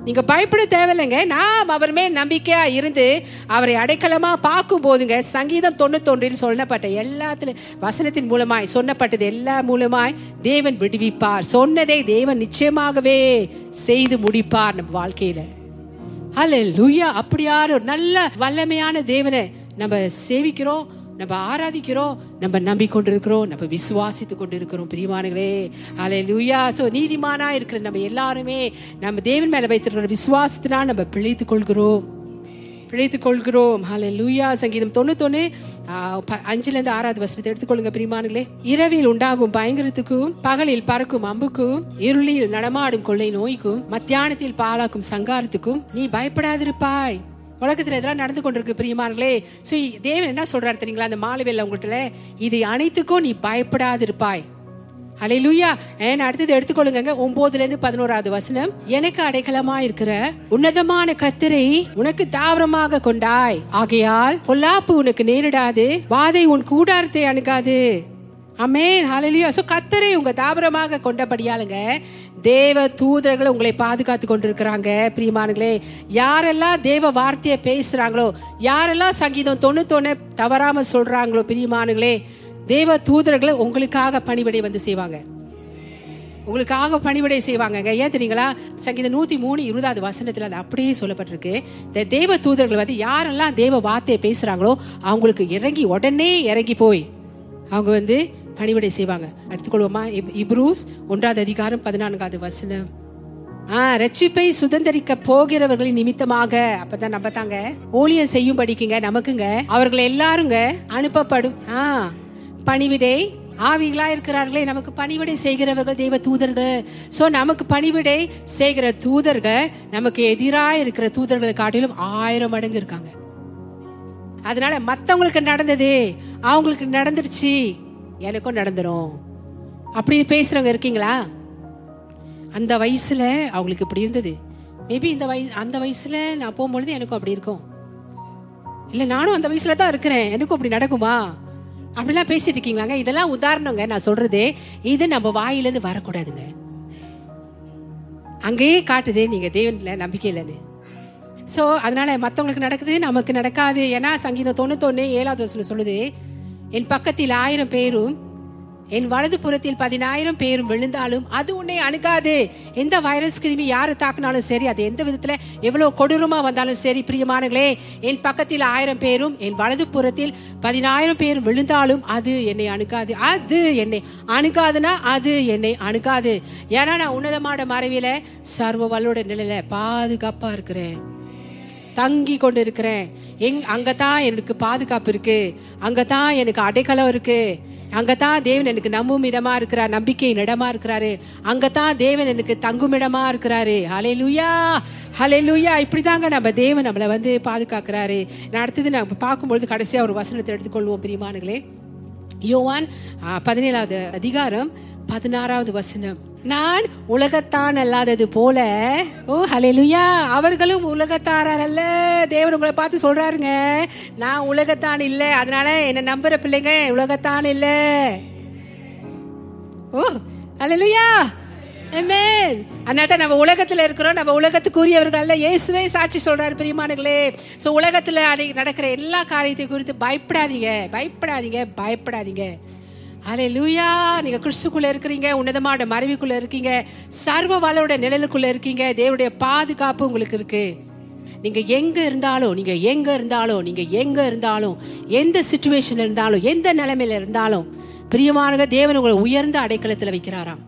நீங்க பயப்பட தேவையில்லைங்க. நாம் அவர் மேல் நம்பிக்கையா இருந்து அவரை அடைக்கலமா பார்க்கும் போதுங்க சங்கீதம் தொண்ணூத்தொன்றில் சொல்லப்பட்ட எல்லாத்துல வசனத்தின் மூலமாய் சொன்னப்பட்டது எல்லா மூலமாய் தேவன் விடுவிப்பார். சொன்னதை தேவன் நிச்சயமாகவே செய்து முடிப்பார் நம்ம வாழ்க்கையில. அல்ல லுயா அப்படியான ஒரு நல்ல வல்லமையான தேவனை நம்ம சேவிக்கிறோம். நம்ம ஆராதிக்கிறோம் நம்ம நம்பிக்கொண்டிருக்கிறோம் நம்ம விசுவாசித்து கொண்டிருக்கிறோம் பிரியமானங்களே அலை லூயா ஸோ நீதிமானா இருக்கிற நம்ம எல்லாருமே நம்ம தேவன் மேல வைத்திருக்கிற விசுவாசத்தினால் நம்ம பிழைத்து கொள்கிறோம். பிழைத்து கொள்கிறோம். ஹலே லூயா சங்கீதம் தொண்ணூத்தொன்னு அஞ்சுலேருந்து ஆறாவது வசனத்தை எடுத்துக்கொள்ளுங்க பிரிமானுங்களே இரவில் உண்டாகும் பயங்கரத்துக்கும் பகலில் பறக்கும் அம்புக்கும் இருளில் நடமாடும் கொள்ளை நோய்க்கும் மத்தியானத்தில் பாலாக்கும் சங்காரத்துக்கும் நீ பயப்படாதிருப்பாய். உலகத்தில் இதெல்லாம் நடந்து கொண்டிருக்கு பிரியமானங்களே ஸோ தேவன் என்ன சொல்றாரு தெரியுங்களா? அந்த மாலை உங்கள்கிட்ட இது அனைத்துக்கும் நீ பயப்படாதிருப்பாய். லூயா ஏன் அடுத்தது எடுத்துக்கொள்ளுங்க ஒன்பதுல இருந்து பதினோராவது வசனம். எனக்கு அடைக்கலமா இருக்கிற உன்னதமான கத்திரை உனக்கு தாவரமாக கொண்டாய். ஆகையால் பொல்லாப்பு உனக்கு நேரிடாது வாதை உன் கூடாரத்தை அணுகாது. அமேன் ஹalleluya. சோ கத்தரை உங்க தாபரமாக கொண்டபடியாலுங்க தேவ தூதர்கள் உங்களை பாதுகாத்து கொண்டிருக்கிறாங்க. பிரியமானங்களே யாரெல்லாம் தேவ வார்த்தையை பேசுறாங்களோ யாரெல்லாம் சங்கீதம் தொண்ணூத்தொன்னு தவறாம சொல்றாங்களோ பிரியமானங்களே தேவ தூதர்களை உங்களுக்காக பணிவிடை வந்து செய்வாங்க. உங்களுக்காக பணிவிடை செய்வாங்கங்க. ஏன் தெரியுங்களா? சங்கீதம் நூத்தி மூணு இருபதாவது வசனத்துல அது அப்படியே சொல்லப்பட்டிருக்கு. இந்த தேவ தூதர்கள் வந்து யாரெல்லாம் தேவ வார்த்தையை பேசுறாங்களோ அவங்களுக்கு இறங்கி உடனே இறங்கி போய் அவங்க வந்து பணிவிடை செய்வாங்க. எடுத்துக்கொள்வோமா? இப்- இப்ரூஸ் ஒன்றாவது அதிகாரம் பதினான்காவது வசனம். ஆ ரட்சிப்பை சுதந்திரிக்க போகிறவர்களின் நிமித்தமாக. அப்பதான் நம்ம தாங்க ஊழியம் செய்யும்படிக்குங்க நமக்குங்க. அவர்கள் எல்லாருங்க அனுப்பப்படும். ஆ பணிவிடை. ஆவிகளா இருக்கிறார்களே நமக்கு பணிவிடை செய்கிறவர்கள் தெய்வ தூதர்கள். சோ நமக்கு பணிவிடை செய்கிற தூதர்கள் நமக்கு எதிராக இருக்கிற தூதர்களை காட்டிலும் ஆயிரம் மடங்கு இருக்காங்க. அதனால மத்தவங்களுக்கு நடந்தது அவங்களுக்கு நடந்துடுச்சு. எனக்கும் நடந்துரும். அப்படின்னு பேசுறவங்க இருக்கீங்களா? அந்த வயசுல அவங்களுக்கு இப்படி இருந்தது. மேபி இந்த வயசு அந்த வயசுல நான் போகும்பொழுது எனக்கும் அப்படி இருக்கும். இல்ல நானும் அந்த வயசுல தான் இருக்கிறேன். எனக்கும் அப்படி நடக்குமா? அப்படிலாம் பேசிட்டு இருக்கீங்களாங்க? இதெல்லாம் உதாரணங்க நான் சொல்றது. இது நம்ம வாயிலிருந்து வரக்கூடாதுங்க. அங்கேயே காட்டுது நீங்க தேவன்ல நம்பிக்கை இல்லைன்னு. ஸோ அதனால மற்றவங்களுக்கு நடக்குது நமக்கு நடக்காது. ஏன்னா சங்கீதம் தொண்ணூத்தொன்னு ஏழாவது வசனம் சொல்லுது என் பக்கத்தில் ஆயிரம் பேரும் என் வலது புறத்தில் பதினாயிரம் பேரும் விழுந்தாலும் அது உன்னை அணுகாது. எந்த வைரஸ் கிருமி யாரை தாக்குனாலும் சரி அது எந்த விதத்துல எவ்வளவு கொடூரமா வந்தாலும் சரி பிரியமானங்களே என் பக்கத்தில் ஆயிரம் பேரும் என் வலது புறத்தில் பதினாயிரம் பேரும் விழுந்தாலும் அது என்னை அணுகாது. அது என்னை அணுகாதுன்னா அது என்னை அணுகாது. ஏன்னா நான் உன்னதமான மறைவில சர்வ வல்லோட நிலையில பாதுகாப்பா இருக்கிறேன். தங்கி கொண்டு இருக்கிறேன் எங் அங்கதான் எனக்கு பாதுகாப்பு இருக்கு. அங்கதான் எனக்கு அடைக்கலம் இருக்கு. அங்கதான் தேவன் எனக்கு நம்பும் இடமா இருக்கிறார் நம்பிக்கையின் இடமா இருக்கிறாரு. அங்கதான் தேவன் எனக்கு தங்கும் இடமா இருக்கிறாரு. ஹலே லூயா ஹலே லூயா இப்படிதாங்க நம்ம தேவன் நம்மளை வந்து பாதுகாக்கிறாரு. நான் அடுத்தது நம்ம பார்க்கும்பொழுது கடைசியா ஒரு வசனத்தை எடுத்துக்கொள்வோம் பிரியமானுங்களே யோவான் பதினேழாவது அதிகாரம் பதினாறாவது வசனம். நான் உலகத்தான் அல்லாதது போல ஓ ஹலெலுயா அவர்களும் உலகத்தாரர் அல்ல. தேவர் உங்களை பார்த்து சொல்றாருங்க. நான் உலகத்தான் இல்ல அதனால என்ன நம்புற பிள்ளைங்க உலகத்தான் இல்ல. Oh hallelujah Amen. அதனால நம்ம உலகத்துல இருக்கிறோம் நம்ம உலகத்துக்குரியவர்கள் அல்ல. இயேசுவே சாட்சி சொல்றாரு பிரியமானங்களே சோ உலகத்துல அன்னைக்கு நடக்கிற எல்லா காரியத்தை குறித்து பயப்படாதீங்க பயப்படாதீங்க பயப்படாதீங்க. அலே லூயா நீங்க கிறிஸ்துக்குள்ள இருக்கிறீங்க உன்னதமான மறைவுக்குள்ளே இருக்கீங்க சர்வ வளோட நிழலுக்குள்ள இருக்கீங்க தேவடைய பாதுகாப்பு உங்களுக்கு இருக்கு. நீங்க எங்க இருந்தாலும் நீங்க எங்க இருந்தாலும் நீங்க எங்க இருந்தாலும் எந்த சுச்சுவேஷன் இருந்தாலும் எந்த நிலைமையில இருந்தாலும் பிரியமானங்க தேவன் உங்களை உயர்ந்த அடைக்கலத்துல வைக்கிறாராம்.